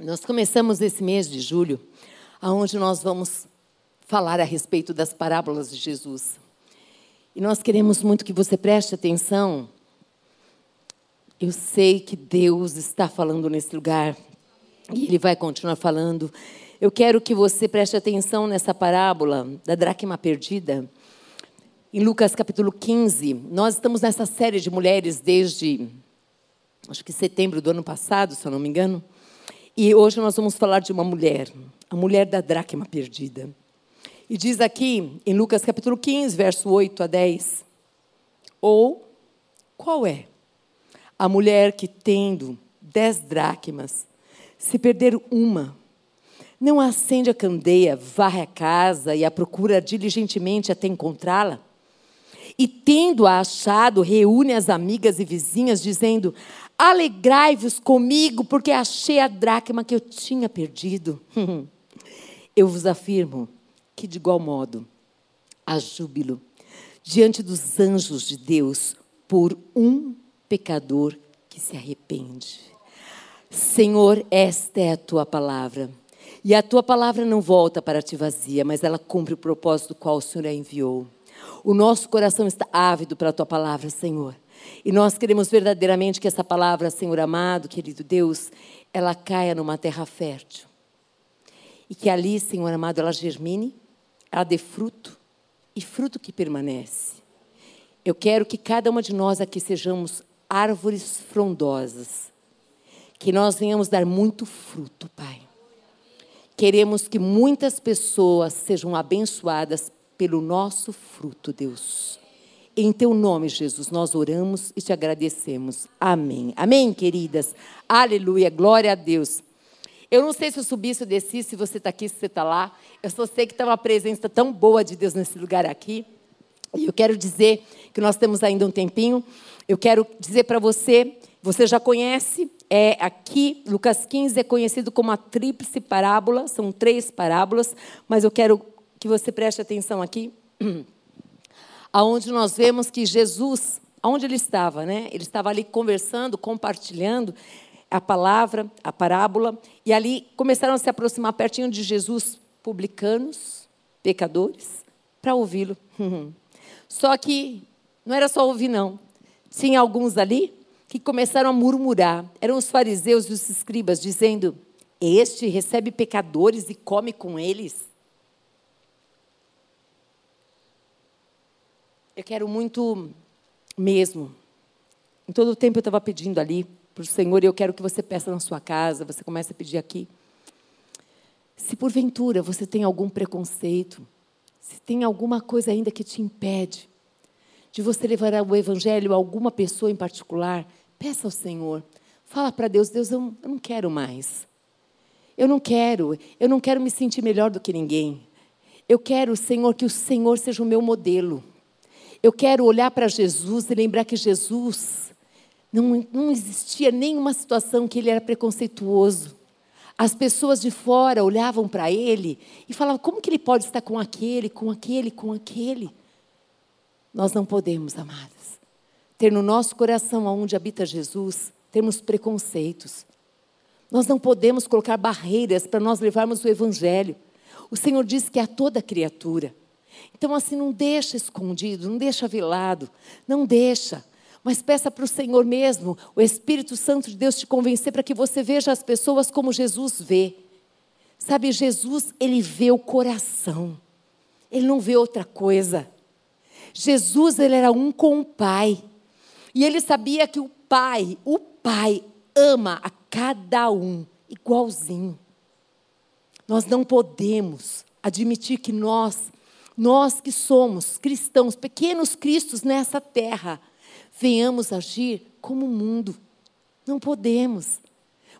Nós começamos esse mês de julho, aonde nós vamos falar a respeito das parábolas de Jesus. E nós queremos muito que você preste atenção. Eu sei que Deus está falando nesse lugar e Ele vai continuar falando. Eu quero que você preste atenção nessa parábola da dracma perdida. Em Lucas capítulo 15, nós estamos nessa série de mulheres desde, acho que setembro do ano passado, se eu não me engano. E hoje nós vamos falar de uma mulher, a mulher da dracma perdida. E diz aqui, em Lucas capítulo 15, verso 8 a 10, ou qual é a mulher que tendo dez dracmas, se perder uma, não acende a candeia, varre a casa e a procura diligentemente até encontrá-la? E tendo-a achado, reúne as amigas e vizinhas, dizendo: Alegrai-vos comigo, porque achei a dracma que eu tinha perdido. eu vos afirmo que, de igual modo, há júbilo diante dos anjos de Deus por um pecador que se arrepende. Senhor, esta é a tua palavra. E a tua palavra não volta para ti vazia, mas ela cumpre o propósito do qual o Senhor a enviou. O nosso coração está ávido pela tua palavra, Senhor. E nós queremos verdadeiramente que essa palavra, Senhor amado, querido Deus, ela caia numa terra fértil. E que ali, Senhor amado, ela germine, ela dê fruto e fruto que permanece. Eu quero que cada uma de nós aqui sejamos árvores frondosas. Que nós venhamos dar muito fruto, Pai. Queremos que muitas pessoas sejam abençoadas pelo nosso fruto, Deus. Em teu nome, Jesus, nós oramos e te agradecemos. Amém. Amém, queridas. Aleluia. Glória a Deus. Eu não sei se eu subi, se eu desci, se você está aqui, se você está lá. Eu só sei que está uma presença tão boa de Deus nesse lugar aqui. E eu quero dizer que nós temos ainda um tempinho. Eu quero dizer para você, você já conhece, é aqui, Lucas 15 é conhecido como a tríplice parábola, são três parábolas, mas eu quero que você preste atenção aqui aonde nós vemos que Jesus, aonde ele estava, né? Ele estava ali conversando, compartilhando a palavra, a parábola, e ali começaram a se aproximar pertinho de Jesus publicanos, pecadores, para ouvi-lo. Só que não era só ouvir, não. Tinha alguns ali que começaram a murmurar. Eram os fariseus e os escribas, dizendo: Este recebe pecadores e come com eles. Eu quero muito mesmo. Em todo o tempo eu estava pedindo ali para o Senhor, e eu quero que você peça na sua casa, você comece a pedir aqui. Se porventura você tem algum preconceito, se tem alguma coisa ainda que te impede de você levar o Evangelho a alguma pessoa em particular, peça ao Senhor. Fala para Deus, Deus, eu, eu não quero mais. Eu não quero, eu não quero me sentir melhor do que ninguém. Eu quero, Senhor, que o Senhor seja o meu modelo. Eu quero olhar para Jesus e lembrar que Jesus não, não existia nenhuma situação que ele era preconceituoso. As pessoas de fora olhavam para ele e falavam: como que ele pode estar com aquele, com aquele, com aquele? Nós não podemos, amadas, ter no nosso coração, onde habita Jesus, termos preconceitos. Nós não podemos colocar barreiras para nós levarmos o Evangelho. O Senhor diz que a toda criatura. Então, assim, não deixa escondido, não deixa velado, não deixa. Mas peça para o Senhor mesmo, o Espírito Santo de Deus te convencer para que você veja as pessoas como Jesus vê. Sabe, Jesus, ele vê o coração. Ele não vê outra coisa. Jesus, ele era um com o Pai. E ele sabia que o Pai, o Pai ama a cada um igualzinho. Nós não podemos admitir que nós nós que somos cristãos, pequenos cristos nessa terra, venhamos agir como o mundo. Não podemos.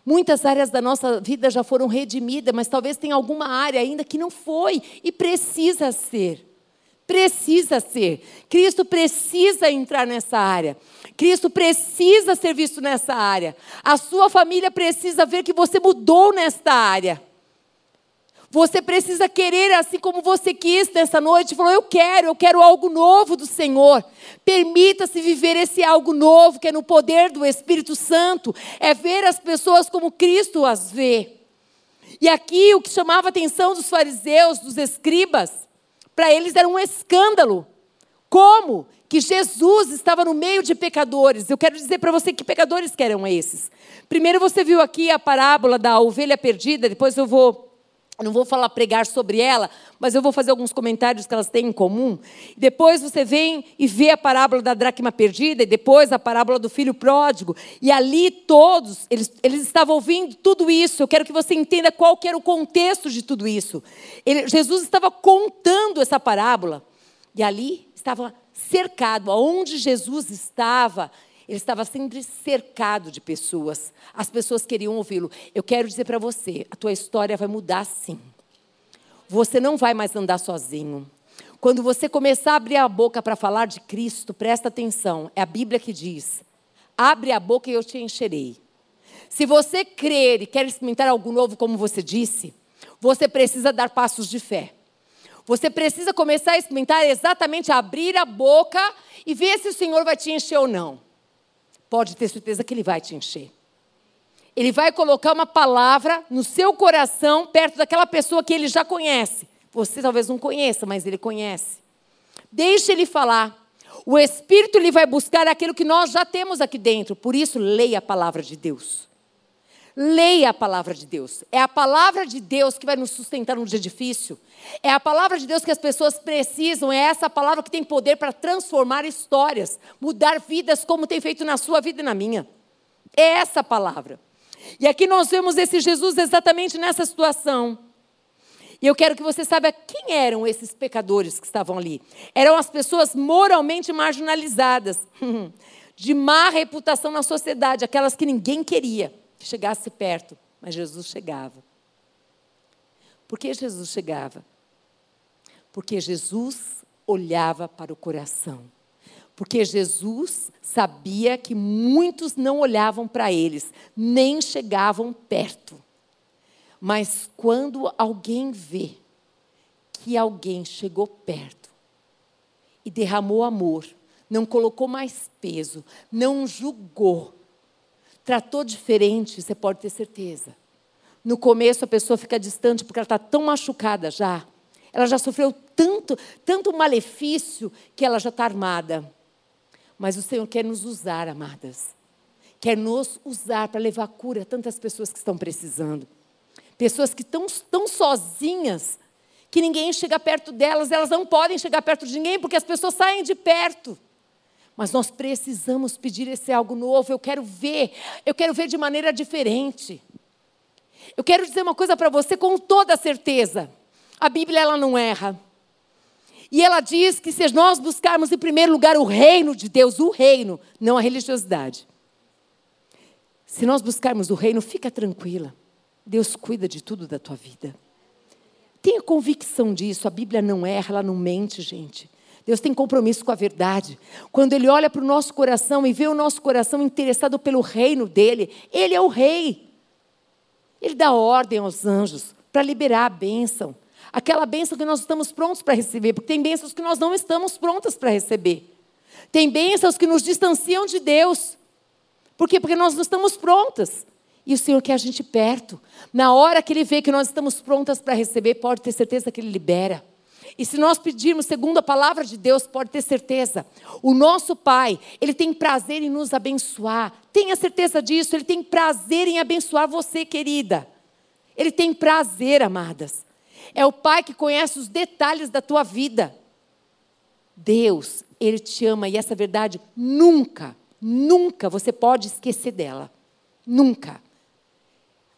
Muitas áreas da nossa vida já foram redimidas, mas talvez tenha alguma área ainda que não foi e precisa ser. Precisa ser. Cristo precisa entrar nessa área. Cristo precisa ser visto nessa área. A sua família precisa ver que você mudou nesta área. Você precisa querer assim como você quis nessa noite. Falou, eu quero, eu quero algo novo do Senhor. Permita-se viver esse algo novo, que é no poder do Espírito Santo. É ver as pessoas como Cristo as vê. E aqui o que chamava a atenção dos fariseus, dos escribas, para eles era um escândalo. Como que Jesus estava no meio de pecadores? Eu quero dizer para você que pecadores que eram esses. Primeiro você viu aqui a parábola da ovelha perdida, depois eu vou não vou falar pregar sobre ela, mas eu vou fazer alguns comentários que elas têm em comum. Depois você vem e vê a parábola da dracma perdida, e depois a parábola do filho pródigo. E ali todos, eles, eles estavam ouvindo tudo isso. Eu quero que você entenda qual que era o contexto de tudo isso. Ele, Jesus estava contando essa parábola. E ali estava cercado, aonde Jesus estava, ele estava sempre cercado de pessoas. As pessoas queriam ouvi-lo. Eu quero dizer para você: a tua história vai mudar sim. Você não vai mais andar sozinho. Quando você começar a abrir a boca para falar de Cristo, presta atenção, é a Bíblia que diz: abre a boca e eu te encherei. Se você crer e quer experimentar algo novo, como você disse, você precisa dar passos de fé. Você precisa começar a experimentar exatamente abrir a boca e ver se o Senhor vai te encher ou não pode ter certeza que Ele vai te encher. Ele vai colocar uma palavra no seu coração, perto daquela pessoa que Ele já conhece. Você talvez não conheça, mas Ele conhece. Deixe Ele falar. O Espírito ele vai buscar aquilo que nós já temos aqui dentro. Por isso, leia a palavra de Deus. Leia a palavra de Deus. É a palavra de Deus que vai nos sustentar no dia difícil. É a palavra de Deus que as pessoas precisam. É essa palavra que tem poder para transformar histórias, mudar vidas, como tem feito na sua vida e na minha. É essa palavra. E aqui nós vemos esse Jesus exatamente nessa situação. E eu quero que você saiba quem eram esses pecadores que estavam ali. Eram as pessoas moralmente marginalizadas, de má reputação na sociedade, aquelas que ninguém queria que chegasse perto, mas Jesus chegava. Por que Jesus chegava? Porque Jesus olhava para o coração. Porque Jesus sabia que muitos não olhavam para eles, nem chegavam perto. Mas quando alguém vê que alguém chegou perto e derramou amor, não colocou mais peso, não julgou, tratou diferente, você pode ter certeza. No começo a pessoa fica distante porque ela está tão machucada já. Ela já sofreu tanto, tanto malefício que ela já está armada. Mas o Senhor quer nos usar, amadas. Quer nos usar para levar cura a tantas pessoas que estão precisando. Pessoas que estão tão sozinhas que ninguém chega perto delas, elas não podem chegar perto de ninguém porque as pessoas saem de perto. Mas nós precisamos pedir esse algo novo. Eu quero ver, eu quero ver de maneira diferente. Eu quero dizer uma coisa para você com toda certeza. A Bíblia ela não erra. E ela diz que se nós buscarmos em primeiro lugar o reino de Deus, o reino, não a religiosidade. Se nós buscarmos o reino, fica tranquila. Deus cuida de tudo da tua vida. Tenha convicção disso. A Bíblia não erra, ela não mente, gente. Deus tem compromisso com a verdade. Quando Ele olha para o nosso coração e vê o nosso coração interessado pelo reino dele, Ele é o rei. Ele dá ordem aos anjos para liberar a bênção. Aquela bênção que nós estamos prontos para receber, porque tem bênçãos que nós não estamos prontas para receber. Tem bênçãos que nos distanciam de Deus. Por quê? Porque nós não estamos prontas. E o Senhor quer a gente perto. Na hora que Ele vê que nós estamos prontas para receber, pode ter certeza que Ele libera. E se nós pedirmos segundo a palavra de Deus, pode ter certeza, o nosso Pai, Ele tem prazer em nos abençoar. Tenha certeza disso, Ele tem prazer em abençoar você, querida. Ele tem prazer, amadas. É o Pai que conhece os detalhes da tua vida. Deus, Ele te ama e essa verdade nunca, nunca você pode esquecer dela. Nunca.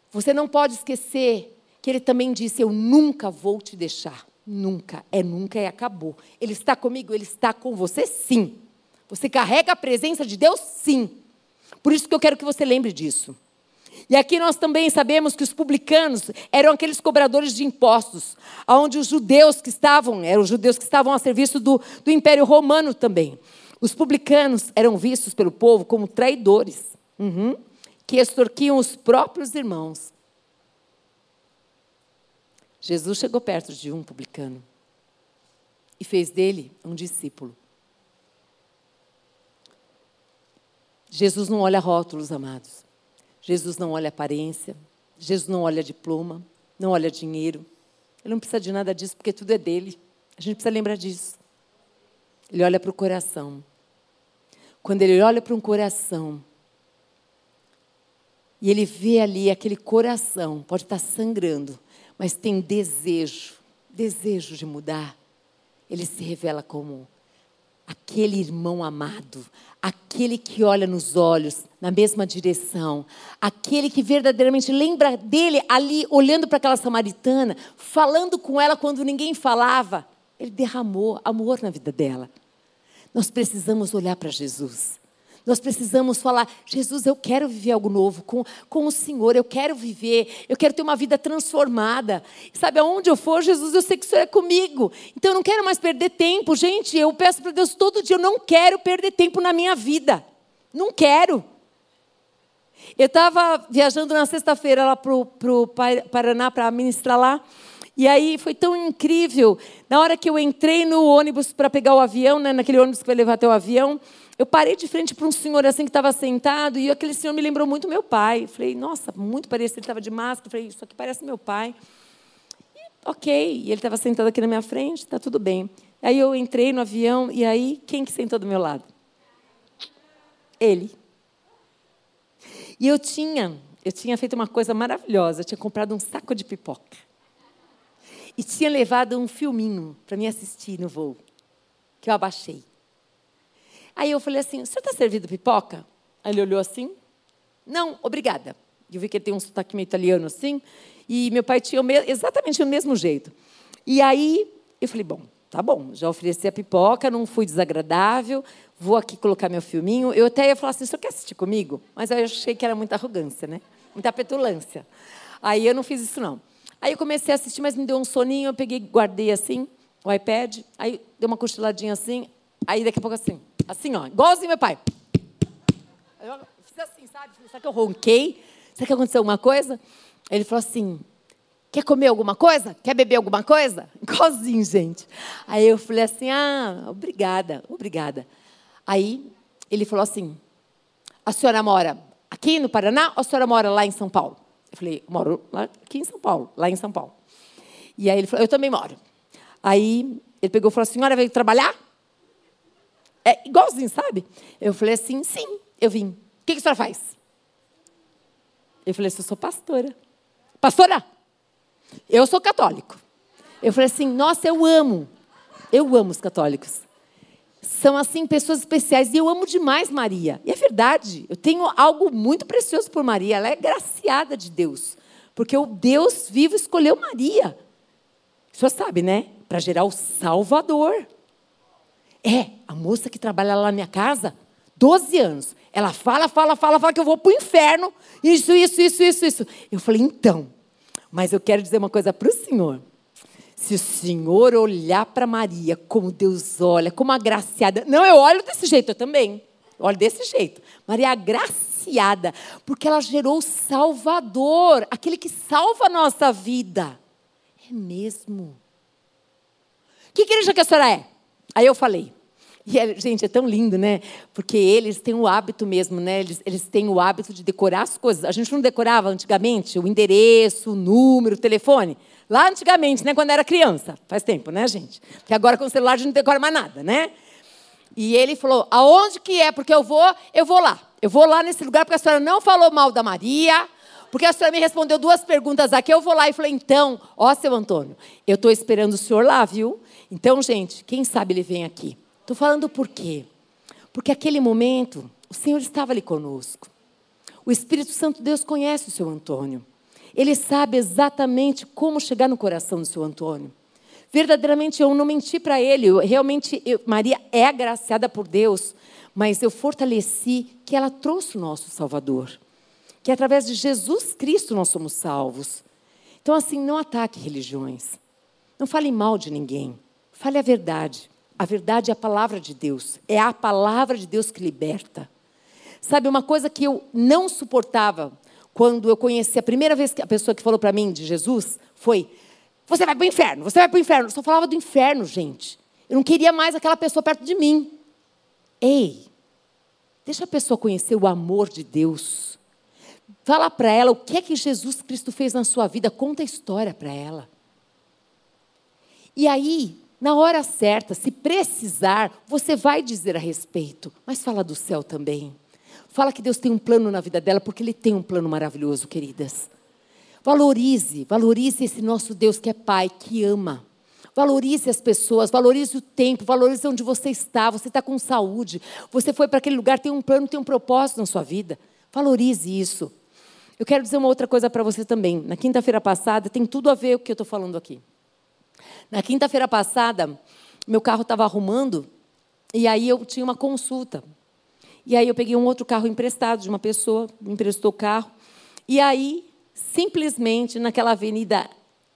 Você não pode esquecer que Ele também disse: Eu nunca vou te deixar. Nunca, é nunca e acabou. Ele está comigo, ele está com você, sim. Você carrega a presença de Deus, sim. Por isso que eu quero que você lembre disso. E aqui nós também sabemos que os publicanos eram aqueles cobradores de impostos, onde os judeus que estavam, eram os judeus que estavam a serviço do, do Império Romano também. Os publicanos eram vistos pelo povo como traidores, uhum, que extorquiam os próprios irmãos. Jesus chegou perto de um publicano e fez dele um discípulo. Jesus não olha rótulos, amados. Jesus não olha aparência. Jesus não olha diploma. não olha dinheiro. Ele não precisa de nada disso, porque tudo é dele. A gente precisa lembrar disso. Ele olha para o coração. Quando ele olha para um coração, e ele vê ali aquele coração, pode estar sangrando, mas tem desejo, desejo de mudar. Ele se revela como aquele irmão amado, aquele que olha nos olhos na mesma direção, aquele que verdadeiramente lembra dele ali olhando para aquela samaritana, falando com ela quando ninguém falava. Ele derramou amor na vida dela. Nós precisamos olhar para Jesus. Nós precisamos falar: Jesus, eu quero viver algo novo com, com o Senhor, eu quero viver, eu quero ter uma vida transformada. Sabe, aonde eu for, Jesus, eu sei que o Senhor é comigo. Então eu não quero mais perder tempo. Gente, eu peço para Deus todo dia: eu não quero perder tempo na minha vida. Não quero. Eu estava viajando na sexta-feira lá para o Paraná para ministrar lá. E aí foi tão incrível. Na hora que eu entrei no ônibus para pegar o avião, né, naquele ônibus que vai levar até o avião, eu parei de frente para um senhor assim que estava sentado e aquele senhor me lembrou muito meu pai. Falei, nossa, muito parecido, ele estava de máscara. Falei, isso aqui parece meu pai. E, ok, e ele estava sentado aqui na minha frente, está tudo bem. Aí eu entrei no avião e aí quem que sentou do meu lado? Ele. E eu tinha, eu tinha feito uma coisa maravilhosa. Eu tinha comprado um saco de pipoca e tinha levado um filminho para me assistir no voo, que eu abaixei. Aí eu falei assim: o senhor está servindo pipoca? Aí ele olhou assim: não, obrigada. Eu vi que ele tem um sotaque meio italiano assim, e meu pai tinha exatamente o mesmo jeito. E aí eu falei: bom, tá bom, já ofereci a pipoca, não fui desagradável, vou aqui colocar meu filminho. Eu até ia falar assim: o senhor quer assistir comigo? Mas eu achei que era muita arrogância, né? Muita petulância. Aí eu não fiz isso, não. Aí eu comecei a assistir, mas me deu um soninho, eu peguei, guardei assim, o iPad, aí deu uma cochiladinha assim, aí daqui a pouco assim. Assim, ó, igualzinho meu pai. Eu fiz assim, sabe? Será que eu ronquei? Será que aconteceu alguma coisa? Ele falou assim: Quer comer alguma coisa? Quer beber alguma coisa? Igualzinho, gente. Aí eu falei assim: Ah, obrigada, obrigada. Aí ele falou assim: A senhora mora aqui no Paraná ou a senhora mora lá em São Paulo? Eu falei: Moro aqui em São Paulo, lá em São Paulo. E aí ele falou: Eu também moro. Aí ele pegou e falou: A senhora veio trabalhar? É igualzinho, sabe? Eu falei assim, sim, eu vim. O que, que a senhora faz? Eu falei assim, eu sou pastora. Pastora? Eu sou católico. Eu falei assim, nossa, eu amo. Eu amo os católicos. São, assim, pessoas especiais. E eu amo demais Maria. E é verdade. Eu tenho algo muito precioso por Maria. Ela é graciada de Deus. Porque o Deus vivo escolheu Maria. O senhor sabe, né? Para gerar o Salvador. É, a moça que trabalha lá na minha casa, 12 anos. Ela fala, fala, fala, fala que eu vou para o inferno. Isso, isso, isso, isso, isso. Eu falei, então, mas eu quero dizer uma coisa para o senhor. Se o senhor olhar para Maria como Deus olha, como agraciada. Não, eu olho desse jeito, eu também. Eu olho desse jeito. Maria é agraciada, porque ela gerou o Salvador, aquele que salva a nossa vida. É mesmo. Que igreja que a senhora é? Aí eu falei, e é, gente, é tão lindo, né? Porque eles têm o hábito mesmo, né? Eles, eles têm o hábito de decorar as coisas. A gente não decorava antigamente o endereço, o número, o telefone. Lá antigamente, né? Quando era criança. Faz tempo, né, gente? Porque agora com o celular a gente não decora mais nada, né? E ele falou: aonde que é? Porque eu vou, eu vou lá. Eu vou lá nesse lugar porque a senhora não falou mal da Maria. Porque a senhora me respondeu duas perguntas aqui. Eu vou lá e falei: então, ó, seu Antônio, eu estou esperando o senhor lá, viu? Então, gente, quem sabe ele vem aqui. Estou falando por quê? Porque aquele momento, o Senhor estava ali conosco. O Espírito Santo Deus conhece o seu Antônio. Ele sabe exatamente como chegar no coração do seu Antônio. Verdadeiramente, eu não menti para ele. Eu, realmente, eu, Maria é agraciada por Deus, mas eu fortaleci que ela trouxe o nosso Salvador. Que através de Jesus Cristo nós somos salvos. Então, assim, não ataque religiões. Não fale mal de ninguém. Fale a verdade. A verdade é a palavra de Deus. É a palavra de Deus que liberta. Sabe, uma coisa que eu não suportava quando eu conheci a primeira vez que a pessoa que falou para mim de Jesus foi: Você vai para o inferno, você vai para o inferno. Eu só falava do inferno, gente. Eu não queria mais aquela pessoa perto de mim. Ei, deixa a pessoa conhecer o amor de Deus. Fala para ela o que é que Jesus Cristo fez na sua vida, conta a história para ela. E aí, na hora certa, se precisar, você vai dizer a respeito, mas fala do céu também. Fala que Deus tem um plano na vida dela, porque Ele tem um plano maravilhoso, queridas. Valorize, valorize esse nosso Deus que é Pai, que ama. Valorize as pessoas, valorize o tempo, valorize onde você está. Você está com saúde, você foi para aquele lugar, tem um plano, tem um propósito na sua vida. Valorize isso. Eu quero dizer uma outra coisa para você também. Na quinta-feira passada, tem tudo a ver com o que eu estou falando aqui. Na quinta-feira passada, meu carro estava arrumando e aí eu tinha uma consulta. E aí eu peguei um outro carro emprestado de uma pessoa, me emprestou o carro. E aí, simplesmente, naquela avenida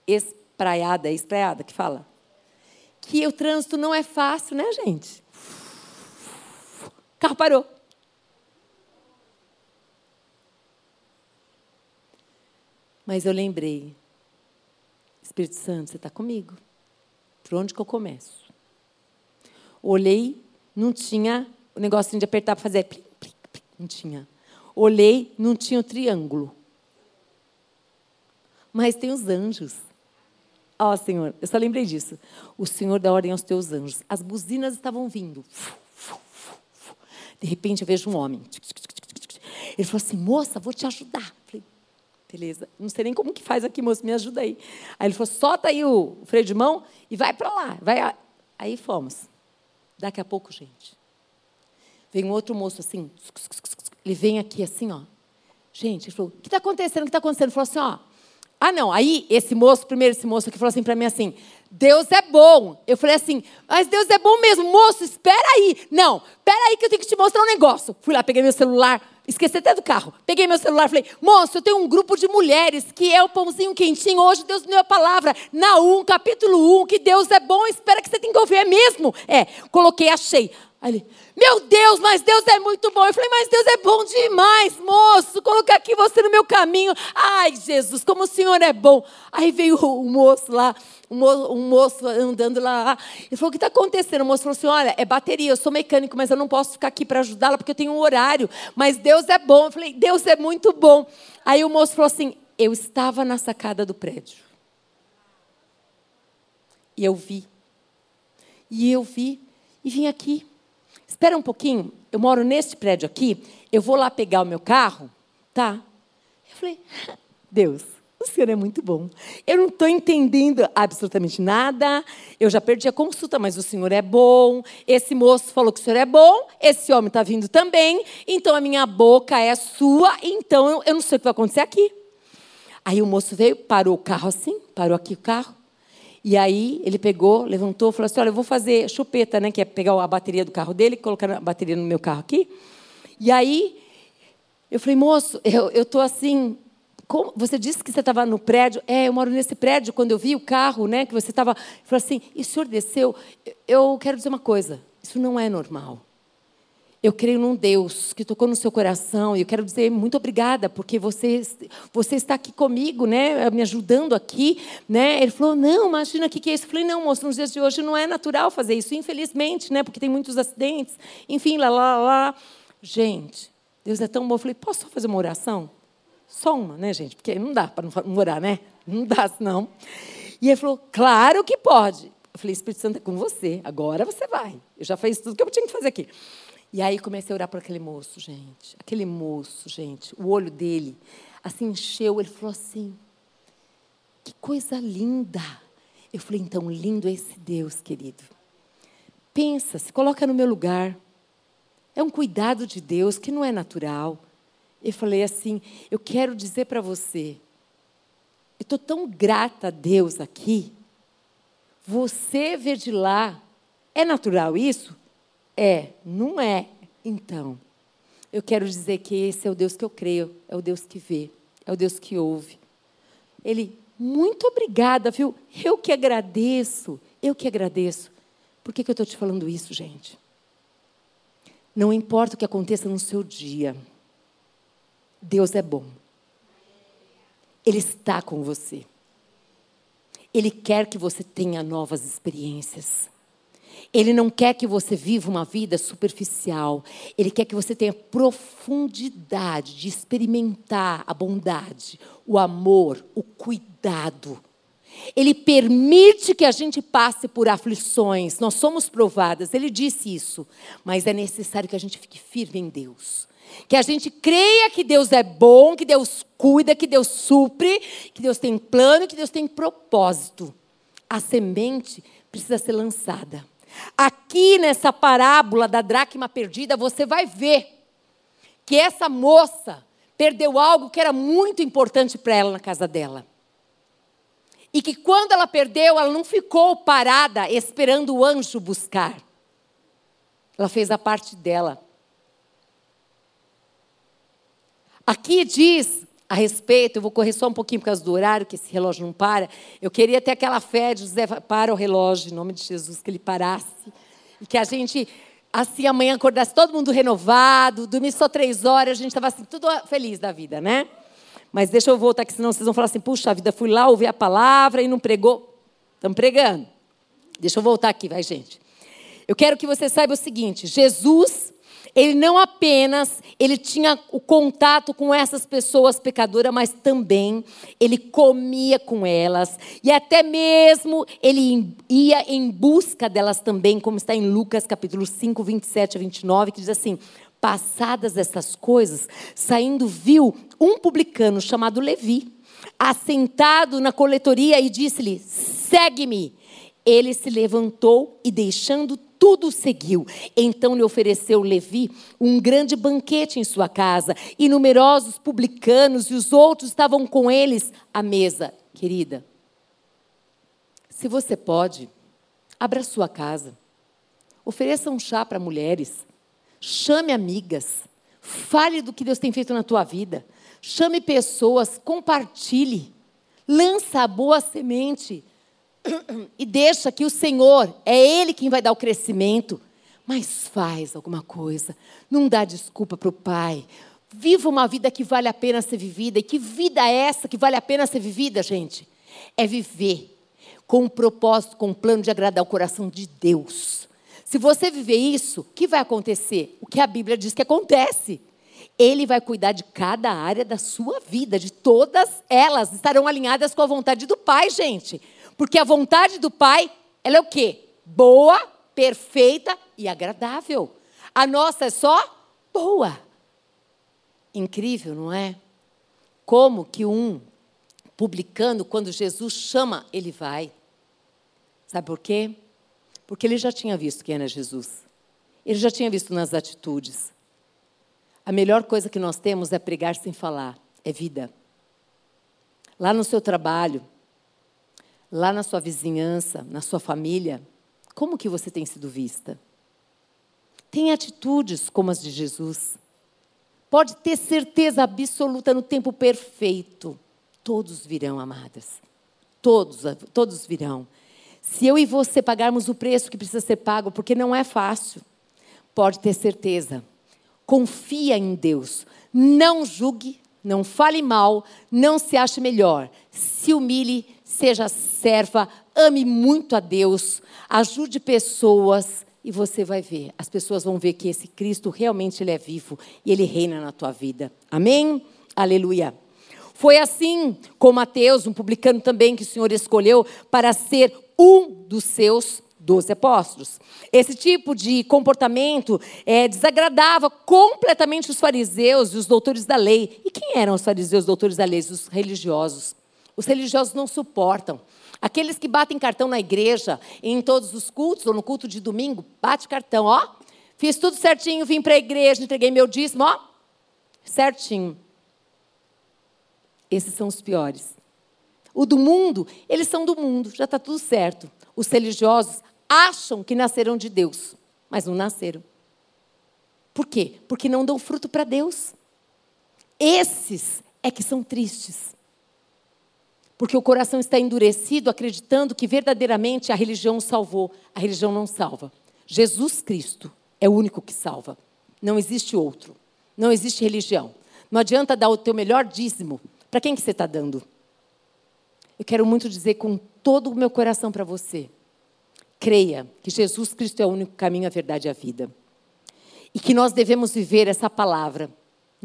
espraiada, espraiada que fala, que o trânsito não é fácil, né, gente? O carro parou. Mas eu lembrei, Espírito Santo, você está comigo. Por onde que eu começo? Olhei, não tinha o negocinho de apertar para fazer plim, plim, plim, não tinha. Olhei, não tinha o triângulo. Mas tem os anjos. Ó, oh, Senhor, eu só lembrei disso. O Senhor dá ordem aos teus anjos. As buzinas estavam vindo. De repente eu vejo um homem. Ele falou assim: moça, vou te ajudar. Beleza. Não sei nem como que faz aqui, moço, me ajuda aí. Aí ele falou: solta aí o freio de mão e vai para lá. Vai. Aí fomos. Daqui a pouco, gente, vem um outro moço assim. Ele vem aqui assim, ó. Gente, ele falou: o que está acontecendo? O que está acontecendo? Ele falou assim: ó. Ah, não. Aí, esse moço, primeiro esse moço aqui falou assim para mim assim: Deus é bom. Eu falei assim, mas Deus é bom mesmo. Moço, espera aí. Não, espera aí que eu tenho que te mostrar um negócio. Fui lá, peguei meu celular, esqueci até do carro. Peguei meu celular e falei, moço, eu tenho um grupo de mulheres que é o pãozinho quentinho. Hoje Deus me deu a palavra. Naum, capítulo 1, que Deus é bom, espera que você tem que ouvir. É mesmo? É, coloquei, achei. Aí ele, meu Deus, mas Deus é muito bom. Eu falei, mas Deus é bom demais, moço. Colocar aqui você no meu caminho. Ai, Jesus, como o Senhor é bom. Aí veio o moço lá, um moço andando lá. Ele falou, o que está acontecendo? O moço falou assim, olha, é bateria, eu sou mecânico, mas eu não posso ficar aqui para ajudá-la porque eu tenho um horário. Mas Deus é bom. Eu falei, Deus é muito bom. Aí o moço falou assim, eu estava na sacada do prédio. E eu vi. E eu vi. E vim aqui espera um pouquinho, eu moro nesse prédio aqui, eu vou lá pegar o meu carro, tá? Eu falei, Deus, o senhor é muito bom. Eu não estou entendendo absolutamente nada. Eu já perdi a consulta, mas o senhor é bom. Esse moço falou que o senhor é bom. Esse homem está vindo também. Então a minha boca é sua. Então eu não sei o que vai acontecer aqui. Aí o moço veio, parou o carro assim, parou aqui o carro. E aí ele pegou, levantou, falou assim: Olha, eu vou fazer chupeta, né? Que é pegar a bateria do carro dele, colocar a bateria no meu carro aqui. E aí eu falei, moço, eu estou assim. Como? Você disse que você estava no prédio. É, eu moro nesse prédio. Quando eu vi o carro, né? Que você estava. Falou assim, e o senhor desceu? Eu quero dizer uma coisa: isso não é normal. Eu creio num Deus que tocou no seu coração e eu quero dizer muito obrigada porque você você está aqui comigo, né, me ajudando aqui, né? Ele falou: "Não, imagina o que que é isso". Eu falei: "Não, moço, nos dias de hoje não é natural fazer isso, infelizmente, né, porque tem muitos acidentes". Enfim, lá lá lá. Gente, Deus é tão bom. Eu falei: "Posso só fazer uma oração?" Só uma, né, gente? Porque não dá para não orar, né? Não dá, não. E ele falou: "Claro que pode". Eu falei: "Espírito Santo é com você. Agora você vai. Eu já fiz tudo que eu tinha que fazer aqui". E aí comecei a orar por aquele moço, gente. Aquele moço, gente, o olho dele assim encheu, ele falou assim: "Que coisa linda". Eu falei: "Então lindo é esse Deus, querido". Pensa, se coloca no meu lugar. É um cuidado de Deus que não é natural. Eu falei assim: "Eu quero dizer para você, eu estou tão grata a Deus aqui. Você ver de lá, é natural isso? É, não é. Então, eu quero dizer que esse é o Deus que eu creio, é o Deus que vê, é o Deus que ouve. Ele, muito obrigada, viu? Eu que agradeço, eu que agradeço. Por que, que eu estou te falando isso, gente? Não importa o que aconteça no seu dia, Deus é bom. Ele está com você. Ele quer que você tenha novas experiências. Ele não quer que você viva uma vida superficial. Ele quer que você tenha profundidade de experimentar a bondade, o amor, o cuidado. Ele permite que a gente passe por aflições. Nós somos provadas, ele disse isso. Mas é necessário que a gente fique firme em Deus. Que a gente creia que Deus é bom, que Deus cuida, que Deus supre, que Deus tem plano, que Deus tem propósito. A semente precisa ser lançada. Aqui nessa parábola da dracma perdida, você vai ver que essa moça perdeu algo que era muito importante para ela na casa dela. E que quando ela perdeu, ela não ficou parada esperando o anjo buscar. Ela fez a parte dela. Aqui diz a respeito, eu vou correr só um pouquinho por causa do horário, que esse relógio não para. Eu queria ter aquela fé de José para o relógio, em nome de Jesus, que ele parasse. E que a gente, assim, amanhã acordasse todo mundo renovado, dormir só três horas, a gente estava assim, tudo feliz da vida, né? Mas deixa eu voltar, que senão vocês vão falar assim, puxa vida, fui lá, ouvi a palavra e não pregou. Estamos pregando. Deixa eu voltar aqui, vai, gente. Eu quero que você saiba o seguinte: Jesus ele não apenas ele tinha o contato com essas pessoas pecadoras, mas também ele comia com elas e até mesmo ele ia em busca delas também, como está em Lucas capítulo 5, 27 a 29, que diz assim: Passadas essas coisas, saindo viu um publicano chamado Levi, assentado na coletoria e disse-lhe: Segue-me. Ele se levantou e deixando tudo seguiu. Então lhe ofereceu Levi um grande banquete em sua casa, e numerosos publicanos e os outros estavam com eles à mesa. Querida, se você pode, abra sua casa, ofereça um chá para mulheres, chame amigas, fale do que Deus tem feito na tua vida, chame pessoas, compartilhe, lança a boa semente e deixa que o Senhor, é Ele quem vai dar o crescimento, mas faz alguma coisa. Não dá desculpa para o Pai. Viva uma vida que vale a pena ser vivida. E que vida é essa que vale a pena ser vivida, gente? É viver com um propósito, com um plano de agradar o coração de Deus. Se você viver isso, o que vai acontecer? O que a Bíblia diz que acontece. Ele vai cuidar de cada área da sua vida, de todas elas estarão alinhadas com a vontade do Pai, gente. Porque a vontade do Pai, ela é o quê? Boa, perfeita e agradável. A nossa é só boa. Incrível, não é? Como que um publicano, quando Jesus chama, ele vai. Sabe por quê? Porque ele já tinha visto quem era Jesus. Ele já tinha visto nas atitudes. A melhor coisa que nós temos é pregar sem falar, é vida. Lá no seu trabalho, lá na sua vizinhança, na sua família, como que você tem sido vista? Tem atitudes como as de Jesus. Pode ter certeza absoluta no tempo perfeito. Todos virão, amadas. Todos, todos virão. Se eu e você pagarmos o preço que precisa ser pago, porque não é fácil, pode ter certeza. Confia em Deus. Não julgue, não fale mal, não se ache melhor. Se humilhe, seja serva, ame muito a Deus, ajude pessoas e você vai ver, as pessoas vão ver que esse Cristo realmente ele é vivo e ele reina na tua vida. Amém? Aleluia. Foi assim com Mateus, um publicano também que o Senhor escolheu para ser um dos seus doze apóstolos. Esse tipo de comportamento é, desagradava completamente os fariseus e os doutores da lei. E quem eram os fariseus e doutores da lei? Os religiosos. Os religiosos não suportam. Aqueles que batem cartão na igreja, em todos os cultos, ou no culto de domingo, bate cartão, ó. Fiz tudo certinho, vim para a igreja, entreguei meu dízimo, ó. Certinho. Esses são os piores. O do mundo, eles são do mundo, já está tudo certo. Os religiosos acham que nasceram de Deus, mas não nasceram. Por quê? Porque não dão fruto para Deus. Esses é que são tristes. Porque o coração está endurecido, acreditando que verdadeiramente a religião salvou. A religião não salva. Jesus Cristo é o único que salva. Não existe outro. Não existe religião. Não adianta dar o teu melhor dízimo. Para quem que você está dando? Eu quero muito dizer com todo o meu coração para você creia que Jesus Cristo é o único caminho, a verdade e a vida. E que nós devemos viver essa palavra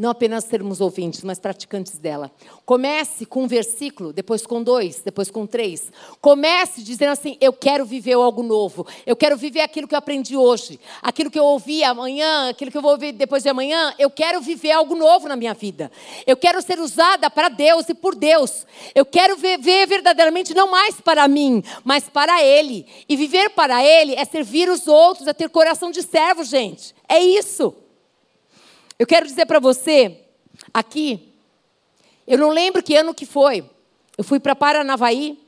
não apenas sermos ouvintes, mas praticantes dela. Comece com um versículo, depois com dois, depois com três. Comece dizendo assim: Eu quero viver algo novo. Eu quero viver aquilo que eu aprendi hoje. Aquilo que eu ouvi amanhã, aquilo que eu vou ouvir depois de amanhã. Eu quero viver algo novo na minha vida. Eu quero ser usada para Deus e por Deus. Eu quero viver verdadeiramente não mais para mim, mas para Ele. E viver para Ele é servir os outros, é ter coração de servo, gente. É isso. Eu quero dizer para você, aqui, eu não lembro que ano que foi. Eu fui para Paranavaí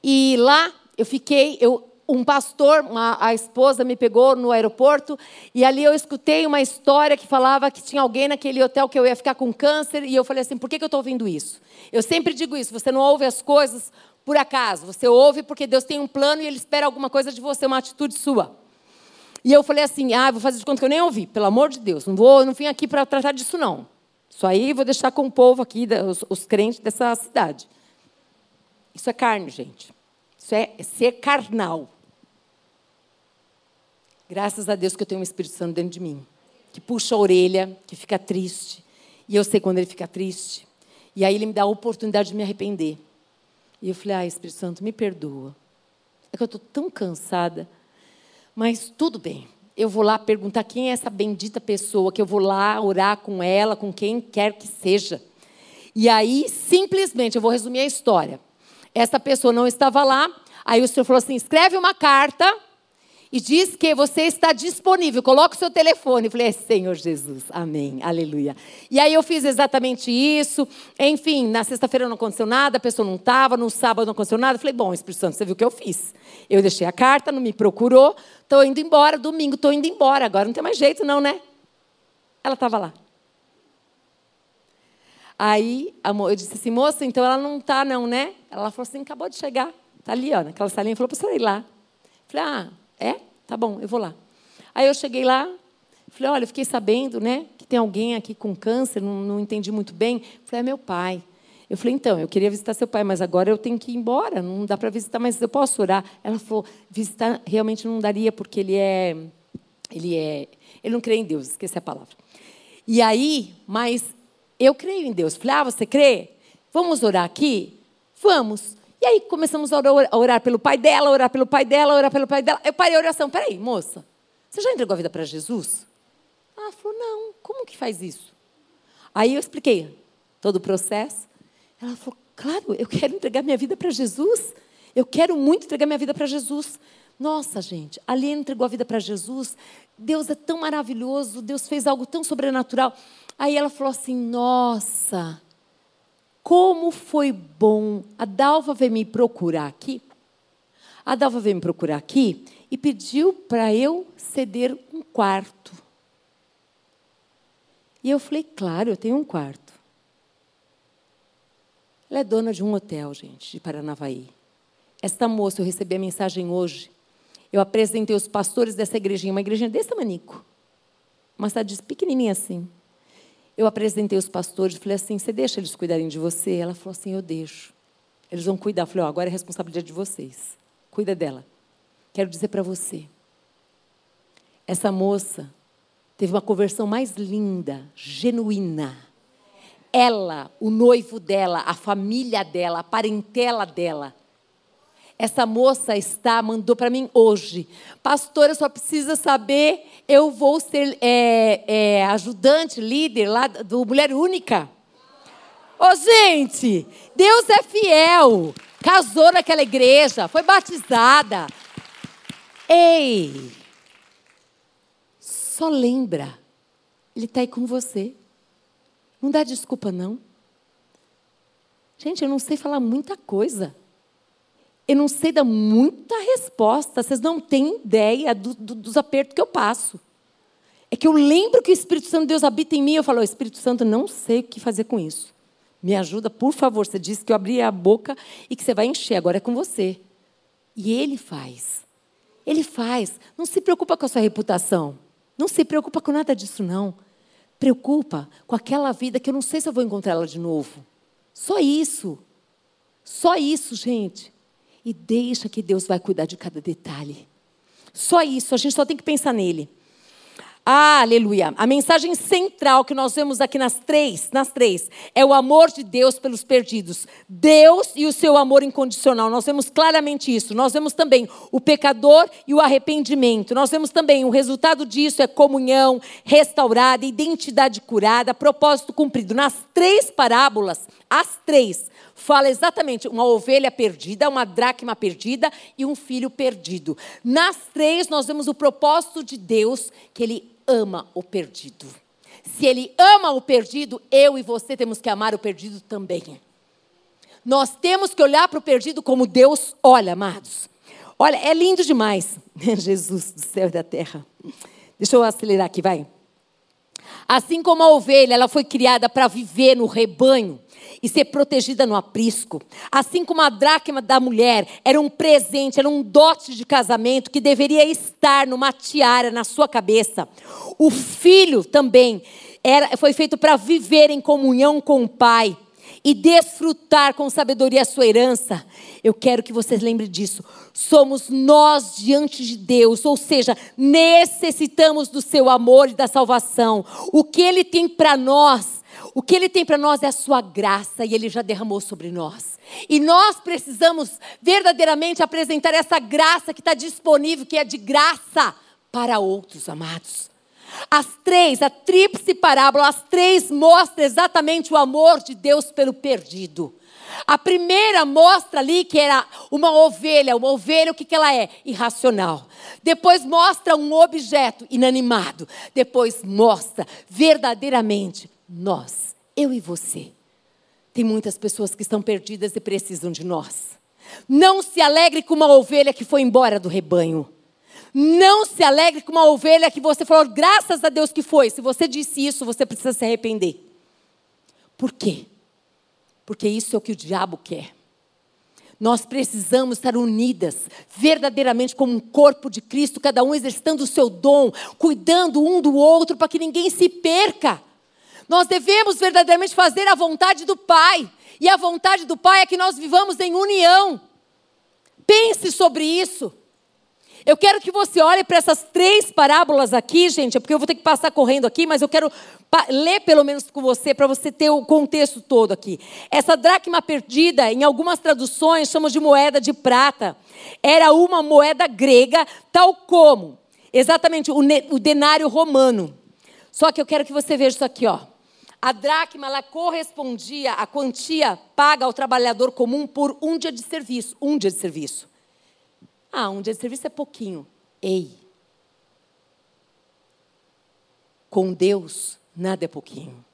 e lá eu fiquei, eu, um pastor, uma, a esposa me pegou no aeroporto e ali eu escutei uma história que falava que tinha alguém naquele hotel que eu ia ficar com câncer e eu falei assim, por que, que eu estou ouvindo isso? Eu sempre digo isso, você não ouve as coisas por acaso, você ouve porque Deus tem um plano e Ele espera alguma coisa de você, uma atitude sua. E eu falei assim: ah, vou fazer de conta que eu nem ouvi, pelo amor de Deus, não vou, não vim aqui para tratar disso, não. Isso aí vou deixar com o povo aqui, os, os crentes dessa cidade. Isso é carne, gente. Isso é, é ser carnal. Graças a Deus que eu tenho um Espírito Santo dentro de mim, que puxa a orelha, que fica triste. E eu sei quando ele fica triste. E aí ele me dá a oportunidade de me arrepender. E eu falei: ah, Espírito Santo, me perdoa. É que eu estou tão cansada mas tudo bem. Eu vou lá perguntar quem é essa bendita pessoa, que eu vou lá orar com ela, com quem quer que seja. E aí, simplesmente, eu vou resumir a história. Essa pessoa não estava lá, aí o senhor falou assim: escreve uma carta e diz que você está disponível. Coloca o seu telefone. Eu falei, é, Senhor Jesus, amém, aleluia. E aí eu fiz exatamente isso. Enfim, na sexta-feira não aconteceu nada, a pessoa não estava, no sábado não aconteceu nada. Eu falei, bom, Espírito Santo, você viu o que eu fiz. Eu deixei a carta, não me procurou, estou indo embora, domingo estou indo embora. Agora não tem mais jeito, não, né? Ela estava lá. Aí eu disse assim, moça, então ela não está, não, né? Ela falou assim, acabou de chegar. Está ali, ó, naquela salinha. Falou para ir lá. Falei, ah, é? Tá bom, eu vou lá. Aí eu cheguei lá, falei, olha, eu fiquei sabendo, né, que tem alguém aqui com câncer, não, não entendi muito bem. Falei, é meu pai. Eu falei, então, eu queria visitar seu pai, mas agora eu tenho que ir embora, não dá para visitar, mas eu posso orar. Ela falou, visitar realmente não daria, porque ele é. Ele é. Ele não crê em Deus, esqueci a palavra. E aí, mas eu creio em Deus. Falei, ah, você crê? Vamos orar aqui? Vamos. E aí começamos a orar, a orar pelo pai dela, orar pelo pai dela, orar pelo pai dela. Eu parei a oração. Peraí, moça, você já entregou a vida para Jesus? Ela falou, não, como que faz isso? Aí eu expliquei todo o processo. Ela falou, claro, eu quero entregar minha vida para Jesus. Eu quero muito entregar minha vida para Jesus. Nossa, gente, ali entregou a vida para Jesus. Deus é tão maravilhoso, Deus fez algo tão sobrenatural. Aí ela falou assim: Nossa, como foi bom. A Dalva veio me procurar aqui. A Dalva veio me procurar aqui e pediu para eu ceder um quarto. E eu falei, claro, eu tenho um quarto. Ela é dona de um hotel, gente, de Paranavaí. Esta moça, eu recebi a mensagem hoje. Eu apresentei os pastores dessa igrejinha, uma igrejinha desse manico. Uma cidade pequenininha assim. Eu apresentei os pastores, falei assim: você deixa eles cuidarem de você? Ela falou assim: eu deixo. Eles vão cuidar. Eu falei: oh, agora é responsabilidade de vocês. Cuida dela. Quero dizer para você: essa moça teve uma conversão mais linda, genuína. Ela, o noivo dela, a família dela, a parentela dela, essa moça está, mandou para mim hoje. Pastora, só precisa saber, eu vou ser é, é, ajudante, líder lá do Mulher Única. Ô, oh, gente, Deus é fiel. Casou naquela igreja, foi batizada. Ei, só lembra, Ele está aí com você. Não dá desculpa, não. Gente, eu não sei falar muita coisa. Eu não sei dar muita resposta, vocês não têm ideia do, do, dos apertos que eu passo. É que eu lembro que o Espírito Santo de Deus habita em mim. Eu falo, oh, Espírito Santo, não sei o que fazer com isso. Me ajuda, por favor. Você disse que eu abri a boca e que você vai encher. Agora é com você. E Ele faz. Ele faz. Não se preocupa com a sua reputação. Não se preocupa com nada disso, não. Preocupa com aquela vida que eu não sei se eu vou encontrar ela de novo. Só isso. Só isso, gente e deixa que Deus vai cuidar de cada detalhe. Só isso, a gente só tem que pensar nele. Ah, aleluia. A mensagem central que nós vemos aqui nas três, nas três, é o amor de Deus pelos perdidos. Deus e o seu amor incondicional. Nós vemos claramente isso. Nós vemos também o pecador e o arrependimento. Nós vemos também o resultado disso é comunhão restaurada, identidade curada, propósito cumprido. Nas três parábolas, as três, fala exatamente uma ovelha perdida, uma dracma perdida e um filho perdido. Nas três, nós vemos o propósito de Deus, que Ele ama o perdido. Se Ele ama o perdido, eu e você temos que amar o perdido também. Nós temos que olhar para o perdido como Deus olha, amados. Olha, é lindo demais. Jesus do céu e da terra. Deixa eu acelerar aqui, vai. Assim como a ovelha, ela foi criada para viver no rebanho e ser protegida no aprisco. Assim como a dracma da mulher era um presente, era um dote de casamento que deveria estar numa tiara na sua cabeça. O filho também era, foi feito para viver em comunhão com o pai e desfrutar com sabedoria a sua herança. Eu quero que vocês lembrem disso. Somos nós diante de Deus, ou seja, necessitamos do seu amor e da salvação. O que ele tem para nós o que Ele tem para nós é a Sua graça e Ele já derramou sobre nós. E nós precisamos verdadeiramente apresentar essa graça que está disponível, que é de graça para outros, amados. As três, a tríplice parábola, as três mostram exatamente o amor de Deus pelo perdido. A primeira mostra ali que era uma ovelha. Uma ovelha, o que, que ela é? Irracional. Depois mostra um objeto inanimado. Depois mostra verdadeiramente nós, eu e você. Tem muitas pessoas que estão perdidas e precisam de nós. Não se alegre com uma ovelha que foi embora do rebanho. Não se alegre com uma ovelha que você falou, graças a Deus que foi. Se você disse isso, você precisa se arrepender. Por quê? Porque isso é o que o diabo quer. Nós precisamos estar unidas, verdadeiramente como um corpo de Cristo, cada um exercitando o seu dom, cuidando um do outro, para que ninguém se perca. Nós devemos verdadeiramente fazer a vontade do Pai. E a vontade do Pai é que nós vivamos em união. Pense sobre isso. Eu quero que você olhe para essas três parábolas aqui, gente, porque eu vou ter que passar correndo aqui, mas eu quero ler pelo menos com você, para você ter o contexto todo aqui. Essa dracma perdida, em algumas traduções, chamamos de moeda de prata. Era uma moeda grega, tal como, exatamente, o denário romano. Só que eu quero que você veja isso aqui, ó. A dracma ela correspondia à quantia paga ao trabalhador comum por um dia de serviço. Um dia de serviço. Ah, um dia de serviço é pouquinho. Ei. Com Deus, nada é pouquinho.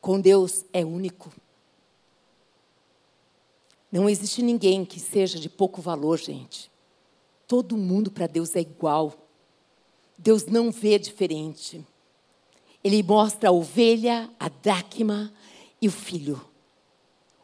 Com Deus é único. Não existe ninguém que seja de pouco valor, gente. Todo mundo para Deus é igual. Deus não vê diferente. Ele mostra a ovelha, a dracma e o filho.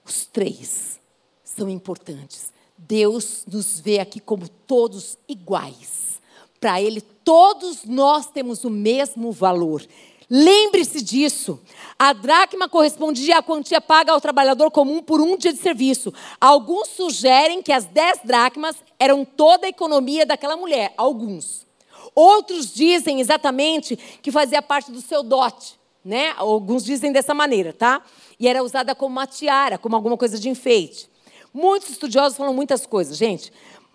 Os três são importantes. Deus nos vê aqui como todos iguais. Para Ele, todos nós temos o mesmo valor. Lembre-se disso. A dracma correspondia à quantia paga ao trabalhador comum por um dia de serviço. Alguns sugerem que as dez dracmas eram toda a economia daquela mulher. Alguns. Outros dizem exatamente que fazia parte do seu dote, né? Alguns dizem dessa maneira, tá? E era usada como uma tiara, como alguma coisa de enfeite. Muitos estudiosos falam muitas coisas, gente.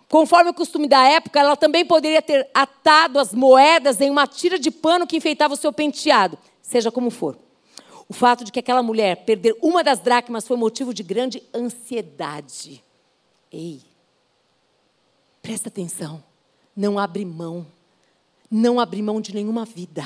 Conforme o costume da época, ela também poderia ter atado as moedas em uma tira de pano que enfeitava o seu penteado, seja como for. O fato de que aquela mulher perder uma das dracmas foi motivo de grande ansiedade. Ei, presta atenção, não abre mão não abrir mão de nenhuma vida.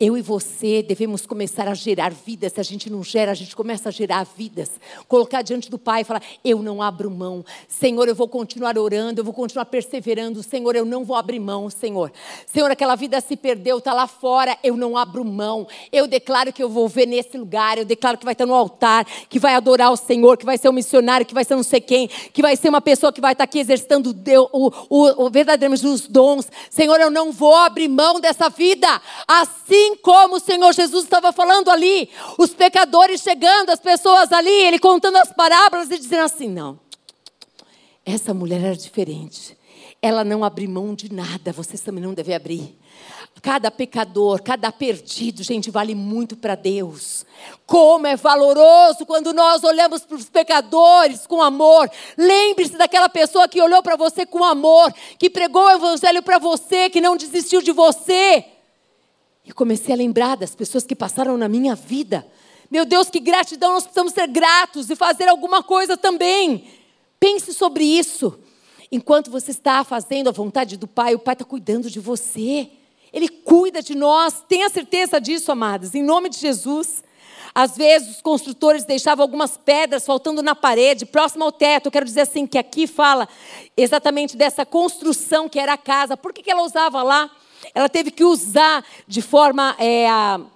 Eu e você devemos começar a gerar vidas. Se a gente não gera, a gente começa a gerar vidas. Colocar diante do Pai e falar: Eu não abro mão. Senhor, eu vou continuar orando, eu vou continuar perseverando. Senhor, eu não vou abrir mão, Senhor. Senhor, aquela vida se perdeu, está lá fora. Eu não abro mão. Eu declaro que eu vou ver nesse lugar. Eu declaro que vai estar no altar, que vai adorar o Senhor, que vai ser um missionário, que vai ser não sei quem, que vai ser uma pessoa que vai estar aqui exercitando o, o, o verdadeiramente os dons. Senhor, eu não vou abrir mão dessa vida. Assim Assim como o Senhor Jesus estava falando ali, os pecadores chegando, as pessoas ali, ele contando as parábolas e dizendo assim: não, essa mulher era diferente. ela não abriu mão de nada, vocês também não devem abrir. Cada pecador, cada perdido, gente, vale muito para Deus. Como é valoroso quando nós olhamos para os pecadores com amor. Lembre-se daquela pessoa que olhou para você com amor, que pregou o evangelho para você, que não desistiu de você. E comecei a lembrar das pessoas que passaram na minha vida. Meu Deus, que gratidão, nós precisamos ser gratos e fazer alguma coisa também. Pense sobre isso. Enquanto você está fazendo a vontade do Pai, o Pai está cuidando de você. Ele cuida de nós. Tenha certeza disso, amadas, em nome de Jesus. Às vezes os construtores deixavam algumas pedras faltando na parede, próximo ao teto. Eu quero dizer assim, que aqui fala exatamente dessa construção que era a casa. Por que, que ela usava lá? Ela teve que usar de forma. É,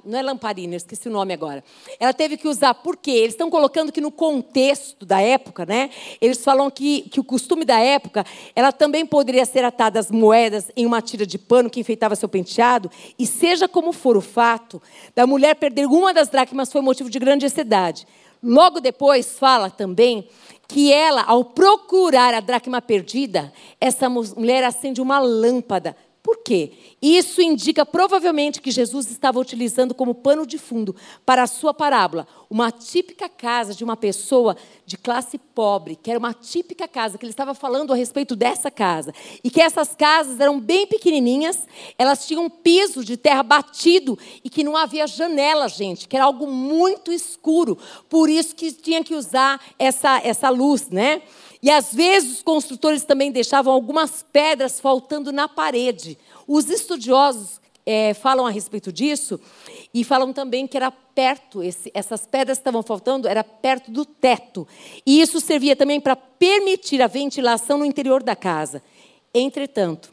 não é lamparina, esqueci o nome agora. Ela teve que usar, por quê? Eles estão colocando que no contexto da época, né? Eles falam que, que o costume da época, ela também poderia ser atada as moedas em uma tira de pano que enfeitava seu penteado. E seja como for o fato, da mulher perder uma das dracmas foi motivo de grande ansiedade. Logo depois fala também que ela, ao procurar a dracma perdida, essa mulher acende uma lâmpada por quê? Isso indica provavelmente que Jesus estava utilizando como pano de fundo para a sua parábola uma típica casa de uma pessoa de classe pobre, que era uma típica casa, que ele estava falando a respeito dessa casa. E que essas casas eram bem pequenininhas, elas tinham um piso de terra batido e que não havia janela, gente, que era algo muito escuro. Por isso que tinha que usar essa, essa luz, né? E às vezes os construtores também deixavam algumas pedras faltando na parede. Os estudiosos é, falam a respeito disso e falam também que era perto, esse, essas pedras que estavam faltando, era perto do teto. E isso servia também para permitir a ventilação no interior da casa. Entretanto,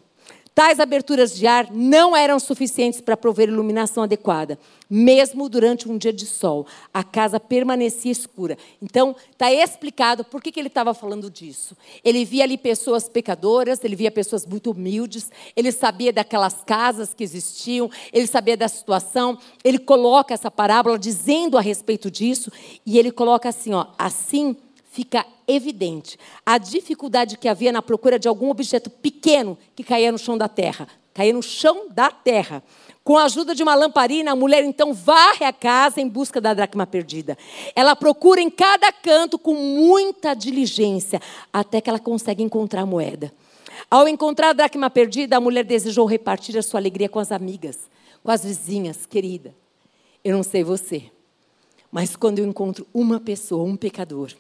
Tais aberturas de ar não eram suficientes para prover iluminação adequada. Mesmo durante um dia de sol, a casa permanecia escura. Então, está explicado por que, que ele estava falando disso. Ele via ali pessoas pecadoras, ele via pessoas muito humildes, ele sabia daquelas casas que existiam, ele sabia da situação. Ele coloca essa parábola dizendo a respeito disso, e ele coloca assim: ó, assim fica evidente a dificuldade que havia na procura de algum objeto pequeno que caía no chão da terra. Caía no chão da terra. Com a ajuda de uma lamparina, a mulher então varre a casa em busca da dracma perdida. Ela procura em cada canto com muita diligência, até que ela consegue encontrar a moeda. Ao encontrar a dracma perdida, a mulher desejou repartir a sua alegria com as amigas, com as vizinhas, querida. Eu não sei você, mas quando eu encontro uma pessoa, um pecador,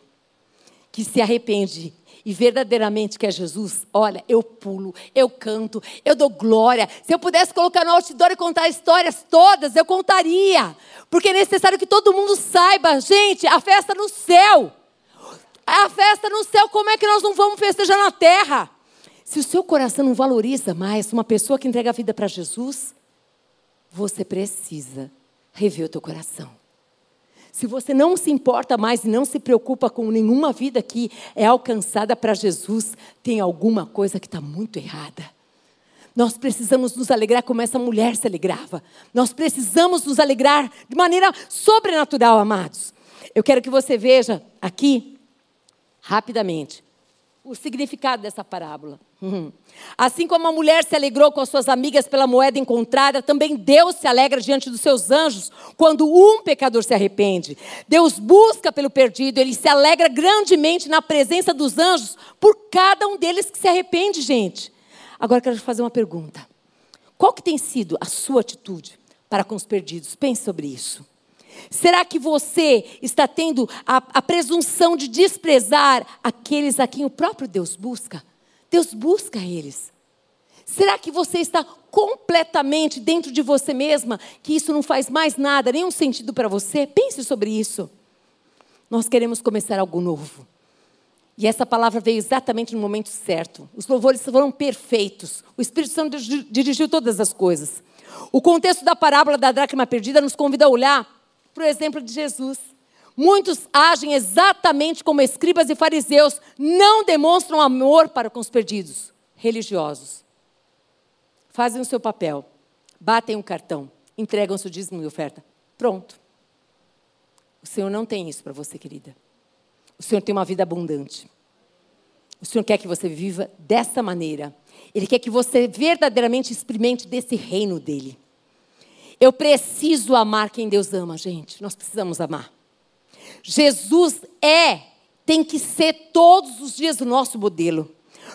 que se arrepende e verdadeiramente quer Jesus, olha, eu pulo, eu canto, eu dou glória. Se eu pudesse colocar no outdoor e contar histórias todas, eu contaria. Porque é necessário que todo mundo saiba, gente, a festa no céu. A festa no céu, como é que nós não vamos festejar na terra? Se o seu coração não valoriza mais uma pessoa que entrega a vida para Jesus, você precisa rever o teu coração. Se você não se importa mais e não se preocupa com nenhuma vida que é alcançada para Jesus, tem alguma coisa que está muito errada. Nós precisamos nos alegrar como essa mulher se alegrava. Nós precisamos nos alegrar de maneira sobrenatural, amados. Eu quero que você veja aqui, rapidamente, o significado dessa parábola. Assim como a mulher se alegrou com as suas amigas pela moeda encontrada, também Deus se alegra diante dos seus anjos quando um pecador se arrepende. Deus busca pelo perdido, ele se alegra grandemente na presença dos anjos por cada um deles que se arrepende, gente. Agora quero fazer uma pergunta. Qual que tem sido a sua atitude para com os perdidos? Pense sobre isso. Será que você está tendo a, a presunção de desprezar aqueles a quem o próprio Deus busca? Deus busca eles. Será que você está completamente dentro de você mesma, que isso não faz mais nada, nenhum sentido para você? Pense sobre isso. Nós queremos começar algo novo. E essa palavra veio exatamente no momento certo. Os louvores foram perfeitos. O Espírito Santo dirigiu todas as coisas. O contexto da parábola da dracma perdida nos convida a olhar para o exemplo de Jesus. Muitos agem exatamente como escribas e fariseus, não demonstram amor para com os perdidos, religiosos. Fazem o seu papel, batem o cartão, entregam seu dízimo e oferta. Pronto. O Senhor não tem isso para você, querida. O Senhor tem uma vida abundante. O Senhor quer que você viva dessa maneira. Ele quer que você verdadeiramente experimente desse reino dele. Eu preciso amar quem Deus ama, gente. Nós precisamos amar. Jesus é, tem que ser todos os dias o nosso modelo.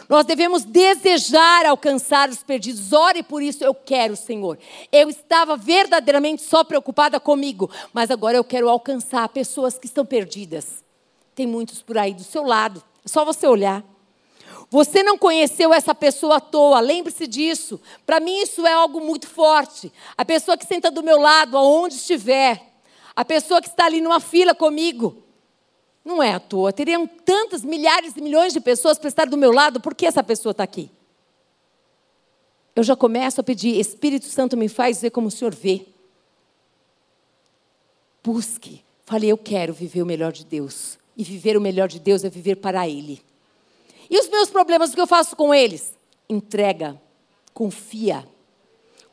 Nós devemos desejar alcançar os perdidos. Ore por isso, eu quero, Senhor. Eu estava verdadeiramente só preocupada comigo, mas agora eu quero alcançar pessoas que estão perdidas. Tem muitos por aí do seu lado. É só você olhar. Você não conheceu essa pessoa à toa, lembre-se disso. Para mim, isso é algo muito forte. A pessoa que senta do meu lado, aonde estiver, a pessoa que está ali numa fila comigo, não é à toa. Teriam tantas milhares e milhões de pessoas para estar do meu lado, por que essa pessoa está aqui? Eu já começo a pedir, Espírito Santo me faz ver como o Senhor vê. Busque. Falei, eu quero viver o melhor de Deus. E viver o melhor de Deus é viver para Ele. E os meus problemas, o que eu faço com eles? Entrega. Confia.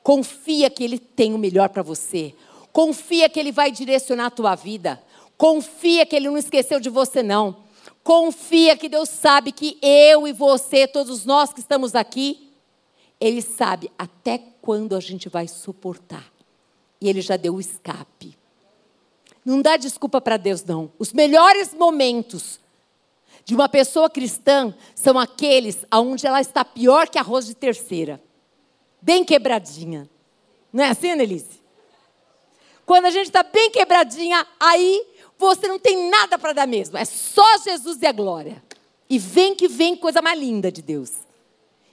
Confia que Ele tem o melhor para você. Confia que Ele vai direcionar a tua vida. Confia que Ele não esqueceu de você, não. Confia que Deus sabe que eu e você, todos nós que estamos aqui, Ele sabe até quando a gente vai suportar. E Ele já deu o escape. Não dá desculpa para Deus, não. Os melhores momentos de uma pessoa cristã são aqueles onde ela está pior que arroz de terceira. Bem quebradinha. Não é assim, Annelise? Quando a gente está bem quebradinha, aí você não tem nada para dar mesmo. É só Jesus e a glória. E vem que vem coisa mais linda de Deus.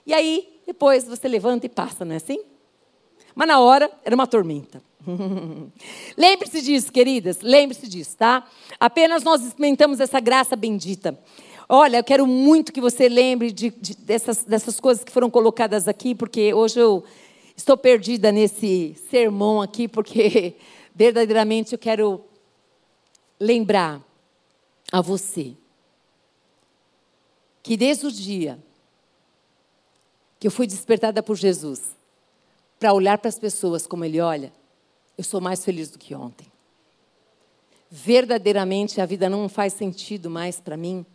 E aí, depois você levanta e passa, não é assim? Mas na hora, era uma tormenta. Lembre-se disso, queridas, lembre-se disso, tá? Apenas nós experimentamos essa graça bendita. Olha, eu quero muito que você lembre de, de, dessas, dessas coisas que foram colocadas aqui, porque hoje eu estou perdida nesse sermão aqui, porque verdadeiramente eu quero lembrar a você que desde o dia que eu fui despertada por Jesus para olhar para as pessoas como Ele olha, eu sou mais feliz do que ontem. Verdadeiramente a vida não faz sentido mais para mim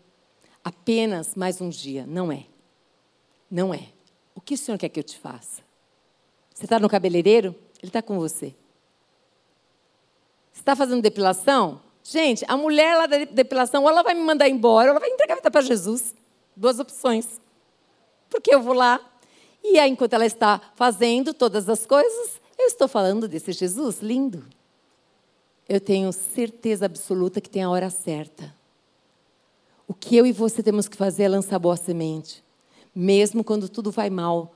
apenas mais um dia. Não é. Não é. O que o Senhor quer que eu te faça? Você está no cabeleireiro? Ele está com você. Você está fazendo depilação? Gente, a mulher lá da depilação, ou ela vai me mandar embora, ou ela vai entregar a vida para Jesus. Duas opções. Porque eu vou lá, e aí, enquanto ela está fazendo todas as coisas, eu estou falando desse Jesus lindo. Eu tenho certeza absoluta que tem a hora certa. O que eu e você temos que fazer é lançar boa semente. Mesmo quando tudo vai mal,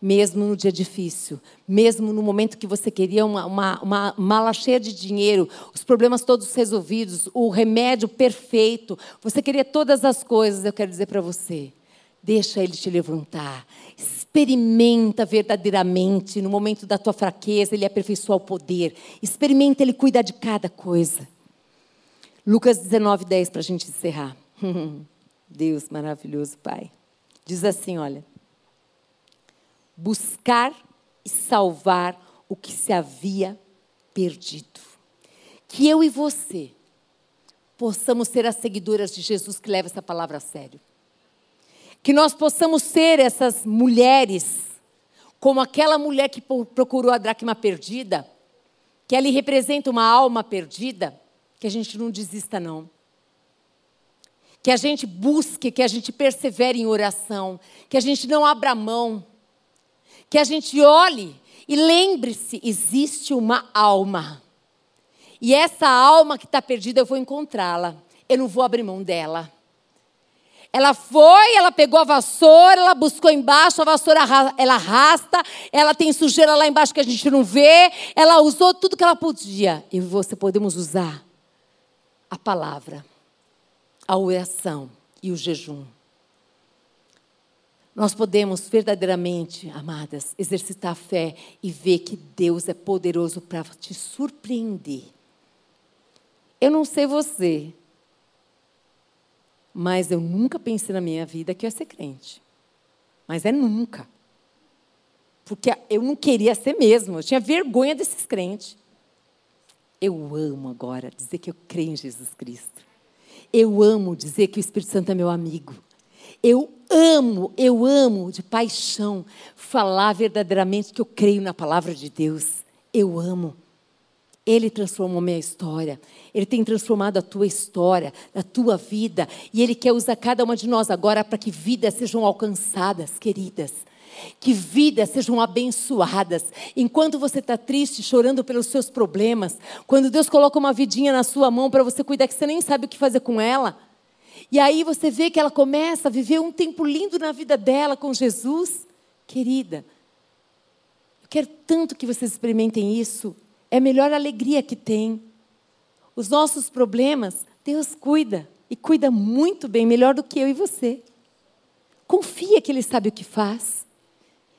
mesmo no dia difícil, mesmo no momento que você queria uma, uma, uma, mala cheia de dinheiro, os problemas todos resolvidos, o remédio perfeito, você queria todas as coisas, eu quero dizer para você, deixa ele te levantar, experimenta verdadeiramente no momento da tua fraqueza, ele aperfeiçoar o poder, experimenta ele cuidar de cada coisa. Lucas 19, 10, para a gente encerrar. Deus maravilhoso, Pai. Diz assim: olha buscar e salvar o que se havia perdido. Que eu e você possamos ser as seguidoras de Jesus que leva essa palavra a sério. Que nós possamos ser essas mulheres, como aquela mulher que procurou a dracma perdida, que ali representa uma alma perdida, que a gente não desista, não. Que a gente busque, que a gente persevere em oração, que a gente não abra mão, que a gente olhe e lembre-se: existe uma alma. E essa alma que está perdida, eu vou encontrá-la. Eu não vou abrir mão dela. Ela foi, ela pegou a vassoura, ela buscou embaixo, a vassoura ela arrasta, ela tem sujeira lá embaixo que a gente não vê, ela usou tudo que ela podia. E você podemos usar a palavra, a oração e o jejum. Nós podemos verdadeiramente, amadas, exercitar a fé e ver que Deus é poderoso para te surpreender. Eu não sei você, mas eu nunca pensei na minha vida que eu ia ser crente. Mas é nunca. Porque eu não queria ser mesmo, eu tinha vergonha desses crentes. Eu amo agora dizer que eu creio em Jesus Cristo. Eu amo dizer que o Espírito Santo é meu amigo. Eu amo, eu amo de paixão falar verdadeiramente que eu creio na palavra de Deus. Eu amo. Ele transformou minha história. Ele tem transformado a tua história, a tua vida. E Ele quer usar cada uma de nós agora para que vidas sejam alcançadas, queridas. Que vidas sejam abençoadas. Enquanto você está triste, chorando pelos seus problemas, quando Deus coloca uma vidinha na sua mão para você cuidar, que você nem sabe o que fazer com ela. E aí você vê que ela começa a viver um tempo lindo na vida dela com Jesus. Querida, eu quero tanto que vocês experimentem isso. É a melhor alegria que tem. Os nossos problemas, Deus cuida. E cuida muito bem, melhor do que eu e você. Confia que Ele sabe o que faz.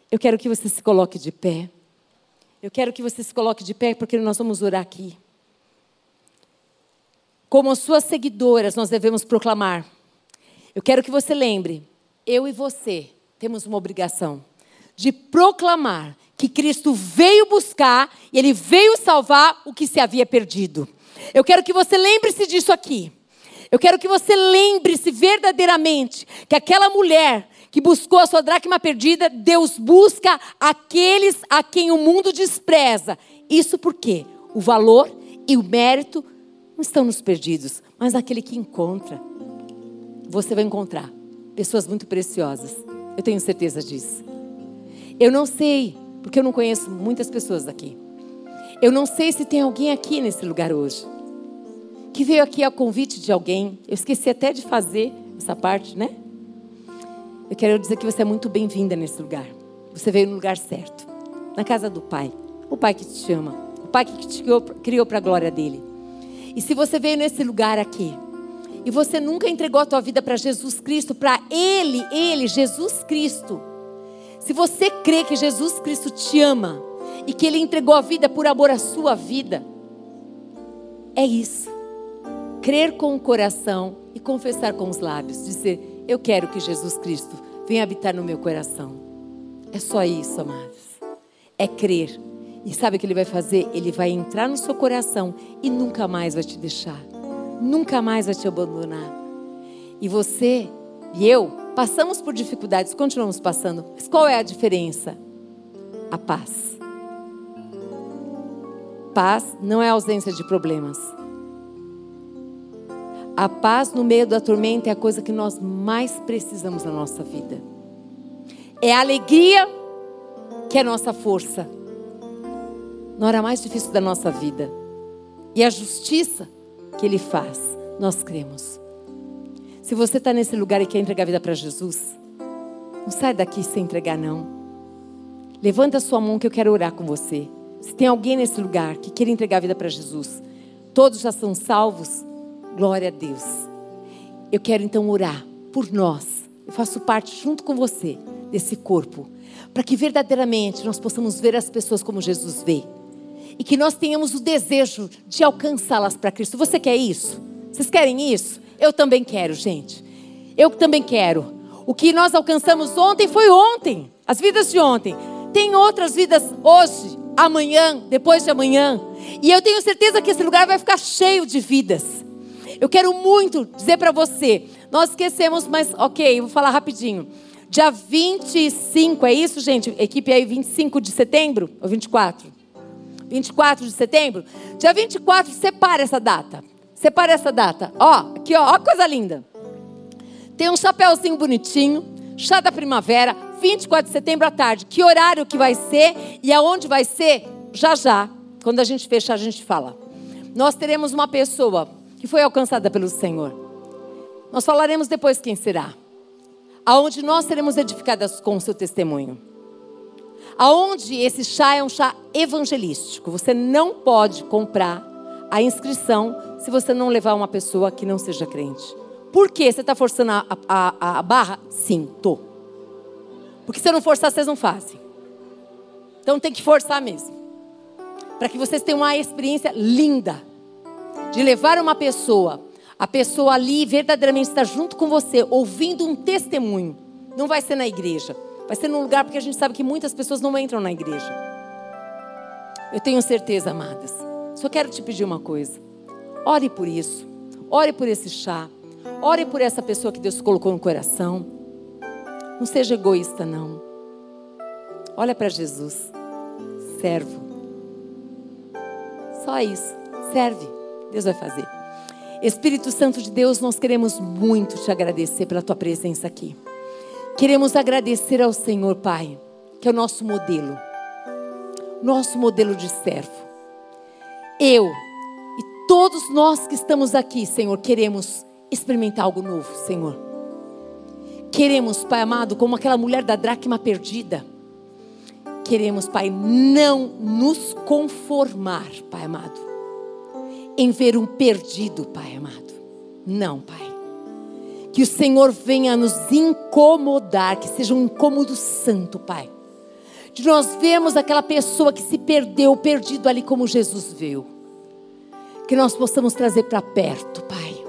Eu quero que você se coloque de pé. Eu quero que você se coloque de pé porque nós vamos orar aqui. Como suas seguidoras, nós devemos proclamar. Eu quero que você lembre, eu e você temos uma obrigação de proclamar que Cristo veio buscar e ele veio salvar o que se havia perdido. Eu quero que você lembre-se disso aqui. Eu quero que você lembre-se verdadeiramente que aquela mulher que buscou a sua dracma perdida, Deus busca aqueles a quem o mundo despreza. Isso porque o valor e o mérito não estão nos perdidos, mas naquele que encontra. Você vai encontrar pessoas muito preciosas. Eu tenho certeza disso. Eu não sei porque eu não conheço muitas pessoas aqui. Eu não sei se tem alguém aqui nesse lugar hoje que veio aqui a convite de alguém. Eu esqueci até de fazer essa parte, né? Eu quero dizer que você é muito bem-vinda nesse lugar. Você veio no lugar certo, na casa do Pai. O Pai que te chama, o Pai que te criou para a glória dele. E se você veio nesse lugar aqui e você nunca entregou a tua vida para Jesus Cristo, para Ele, Ele, Jesus Cristo, se você crê que Jesus Cristo te ama e que Ele entregou a vida por amor à sua vida, é isso. Crer com o coração e confessar com os lábios. Dizer, eu quero que Jesus Cristo venha habitar no meu coração. É só isso, amados. É crer. E sabe o que Ele vai fazer? Ele vai entrar no seu coração e nunca mais vai te deixar. Nunca mais vai te abandonar. E você e eu Passamos por dificuldades, continuamos passando. Mas qual é a diferença? A paz. Paz não é ausência de problemas. A paz no meio da tormenta é a coisa que nós mais precisamos na nossa vida. É a alegria que é nossa força. Na hora mais difícil da nossa vida. E a justiça que Ele faz, nós cremos. Se você está nesse lugar e quer entregar a vida para Jesus, não sai daqui sem entregar, não. Levanta a sua mão que eu quero orar com você. Se tem alguém nesse lugar que quer entregar a vida para Jesus, todos já são salvos, glória a Deus. Eu quero então orar por nós. Eu faço parte junto com você desse corpo, para que verdadeiramente nós possamos ver as pessoas como Jesus vê. E que nós tenhamos o desejo de alcançá-las para Cristo. Você quer isso? Vocês querem isso? Eu também quero, gente. Eu também quero. O que nós alcançamos ontem foi ontem. As vidas de ontem. Tem outras vidas hoje, amanhã, depois de amanhã. E eu tenho certeza que esse lugar vai ficar cheio de vidas. Eu quero muito dizer para você. Nós esquecemos, mas ok, vou falar rapidinho. Dia 25, é isso, gente? Equipe aí, 25 de setembro ou 24? 24 de setembro. Dia 24, separe essa data. Separe essa data. Ó, aqui, ó, ó coisa linda. Tem um chapéuzinho bonitinho, chá da primavera, 24 de setembro à tarde. Que horário que vai ser e aonde vai ser? Já já. Quando a gente fechar, a gente fala. Nós teremos uma pessoa que foi alcançada pelo Senhor. Nós falaremos depois quem será. Aonde nós seremos edificadas com o seu testemunho. Aonde esse chá é um chá evangelístico. Você não pode comprar a inscrição se você não levar uma pessoa que não seja crente. Por quê? Você está forçando a, a, a, barra? Sim, tô. Porque se eu não forçar, vocês não fazem. Então tem que forçar mesmo. Para que vocês tenham uma experiência linda de levar uma pessoa, a pessoa ali verdadeiramente está junto com você, ouvindo um testemunho. Não vai ser na igreja, vai ser num lugar porque a gente sabe que muitas pessoas não entram na igreja. Eu tenho certeza, amadas. Só quero te pedir uma coisa. Ore por isso. Ore por esse chá. Ore por essa pessoa que Deus colocou no coração. Não seja egoísta, não. Olha para Jesus. Servo. Só isso. Serve. Deus vai fazer. Espírito Santo de Deus, nós queremos muito te agradecer pela tua presença aqui. Queremos agradecer ao Senhor, Pai, que é o nosso modelo. Nosso modelo de servo. Eu todos nós que estamos aqui, Senhor, queremos experimentar algo novo, Senhor. Queremos, Pai amado, como aquela mulher da dracma perdida. Queremos, Pai, não nos conformar, Pai amado, em ver um perdido, Pai amado. Não, Pai. Que o Senhor venha nos incomodar, que seja um incômodo santo, Pai. De nós vermos aquela pessoa que se perdeu, perdido ali como Jesus veio. Que nós possamos trazer para perto, Pai.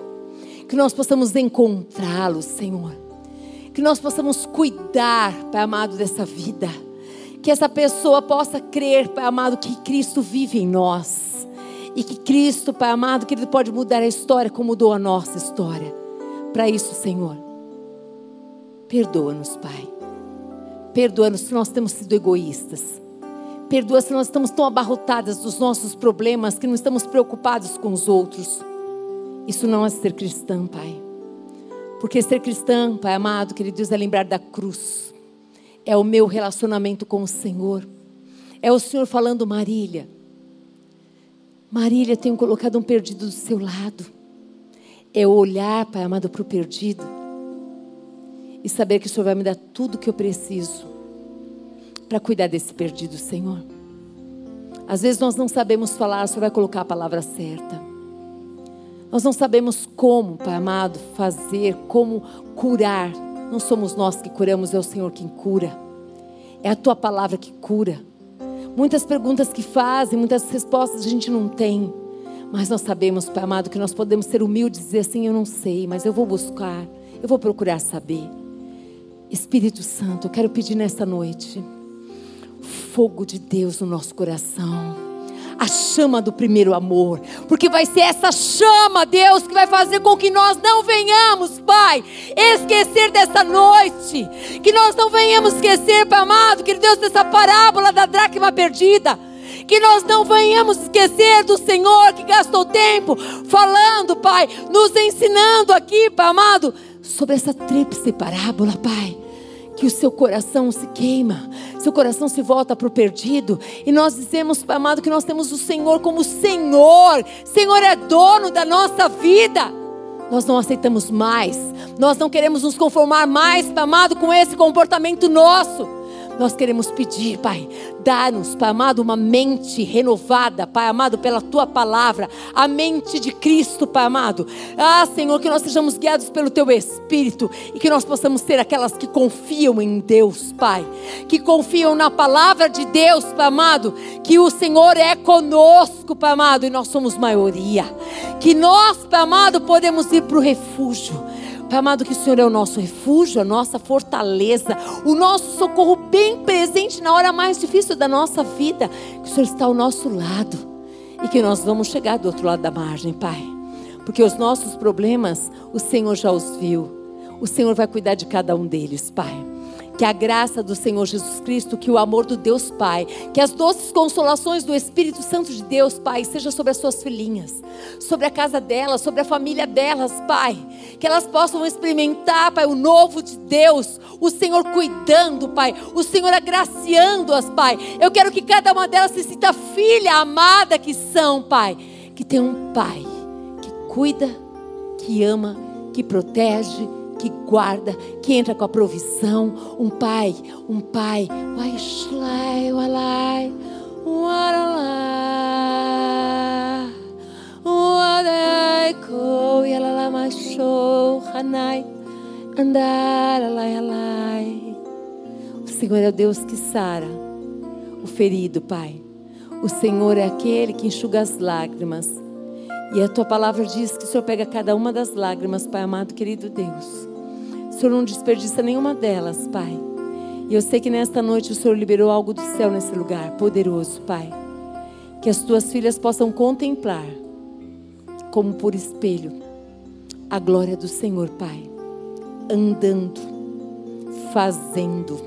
Que nós possamos encontrá-lo, Senhor que nós possamos cuidar, Pai amado, dessa vida. Que essa pessoa possa crer, Pai amado, que Cristo vive em nós. E que Cristo, Pai amado, que Ele pode mudar a história como mudou a nossa história. Para isso, Senhor, perdoa-nos, Pai. Perdoa-nos se nós temos sido egoístas. Perdoa se nós estamos tão abarrotadas dos nossos problemas que não estamos preocupados com os outros. Isso não é ser cristã, Pai. Porque ser cristã, Pai amado, querido Deus, é lembrar da cruz. É o meu relacionamento com o Senhor. É o Senhor falando, Marília. Marília, tenho colocado um perdido do seu lado. É olhar, Pai amado, para o perdido. E saber que o Senhor vai me dar tudo o que eu preciso para cuidar desse perdido, Senhor. Às vezes nós não sabemos falar, o Senhor vai colocar a palavra certa. Nós não sabemos como, Pai amado, fazer, como curar. Não somos nós que curamos, é o Senhor quem cura. É a tua palavra que cura. Muitas perguntas que fazem, muitas respostas a gente não tem. Mas nós sabemos, Pai amado, que nós podemos ser humildes e dizer assim: eu não sei, mas eu vou buscar, eu vou procurar saber. Espírito Santo, eu quero pedir nessa noite fogo de Deus no nosso coração. A chama do primeiro amor, porque vai ser essa chama, Deus, que vai fazer com que nós não venhamos, Pai, esquecer dessa noite, que nós não venhamos esquecer, Pai amado, que Deus, dessa parábola da dracma perdida. Que nós não venhamos esquecer do Senhor que gastou tempo falando, Pai, nos ensinando aqui, Pai amado, sobre essa tríplice parábola, Pai que o seu coração se queima, seu coração se volta para o perdido, e nós dizemos, amado, que nós temos o Senhor como Senhor, Senhor é dono da nossa vida. Nós não aceitamos mais, nós não queremos nos conformar mais, amado, com esse comportamento nosso. Nós queremos pedir, Pai, dá-nos, Pai amado, uma mente renovada, Pai amado, pela tua palavra, a mente de Cristo, Pai amado. Ah, Senhor, que nós sejamos guiados pelo teu Espírito e que nós possamos ser aquelas que confiam em Deus, Pai, que confiam na palavra de Deus, Pai amado, que o Senhor é conosco, Pai amado, e nós somos maioria. Que nós, Pai amado, podemos ir para o refúgio Pai amado, que o Senhor é o nosso refúgio, a nossa fortaleza, o nosso socorro bem presente na hora mais difícil da nossa vida. Que o Senhor está ao nosso lado e que nós vamos chegar do outro lado da margem, Pai. Porque os nossos problemas, o Senhor já os viu. O Senhor vai cuidar de cada um deles, Pai. Que a graça do Senhor Jesus Cristo, que o amor do Deus Pai, que as doces consolações do Espírito Santo de Deus, Pai, seja sobre as suas filhinhas, sobre a casa delas, sobre a família delas, Pai. Que elas possam experimentar, Pai, o novo de Deus, o Senhor cuidando, Pai, o Senhor agraciando-as, Pai. Eu quero que cada uma delas se sinta filha amada que são, Pai. Que tem um Pai que cuida, que ama, que protege, que guarda, que entra com a provisão. Um pai, um pai. O Senhor é o Deus que sara o ferido, Pai. O Senhor é aquele que enxuga as lágrimas. E a tua palavra diz que o Senhor pega cada uma das lágrimas, Pai amado, querido Deus. Senhor não desperdiça nenhuma delas, Pai. E eu sei que nesta noite o Senhor liberou algo do céu nesse lugar, poderoso, Pai. Que as tuas filhas possam contemplar, como por espelho, a glória do Senhor, Pai. Andando, fazendo,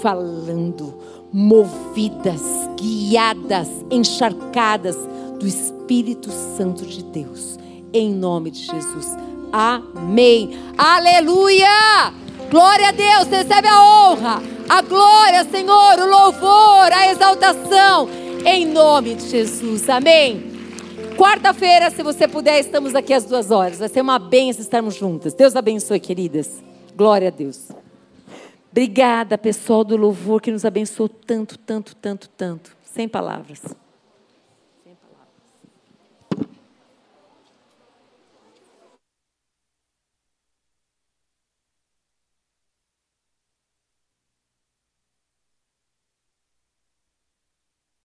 falando, movidas, guiadas, encharcadas do Espírito Santo de Deus. Em nome de Jesus. Amém. Aleluia! Glória a Deus, recebe a honra, a glória, Senhor, o louvor, a exaltação, em nome de Jesus. Amém. Quarta-feira, se você puder, estamos aqui às duas horas. Vai ser uma benção estarmos juntas. Deus abençoe, queridas. Glória a Deus. Obrigada, pessoal do louvor, que nos abençoou tanto, tanto, tanto, tanto. Sem palavras.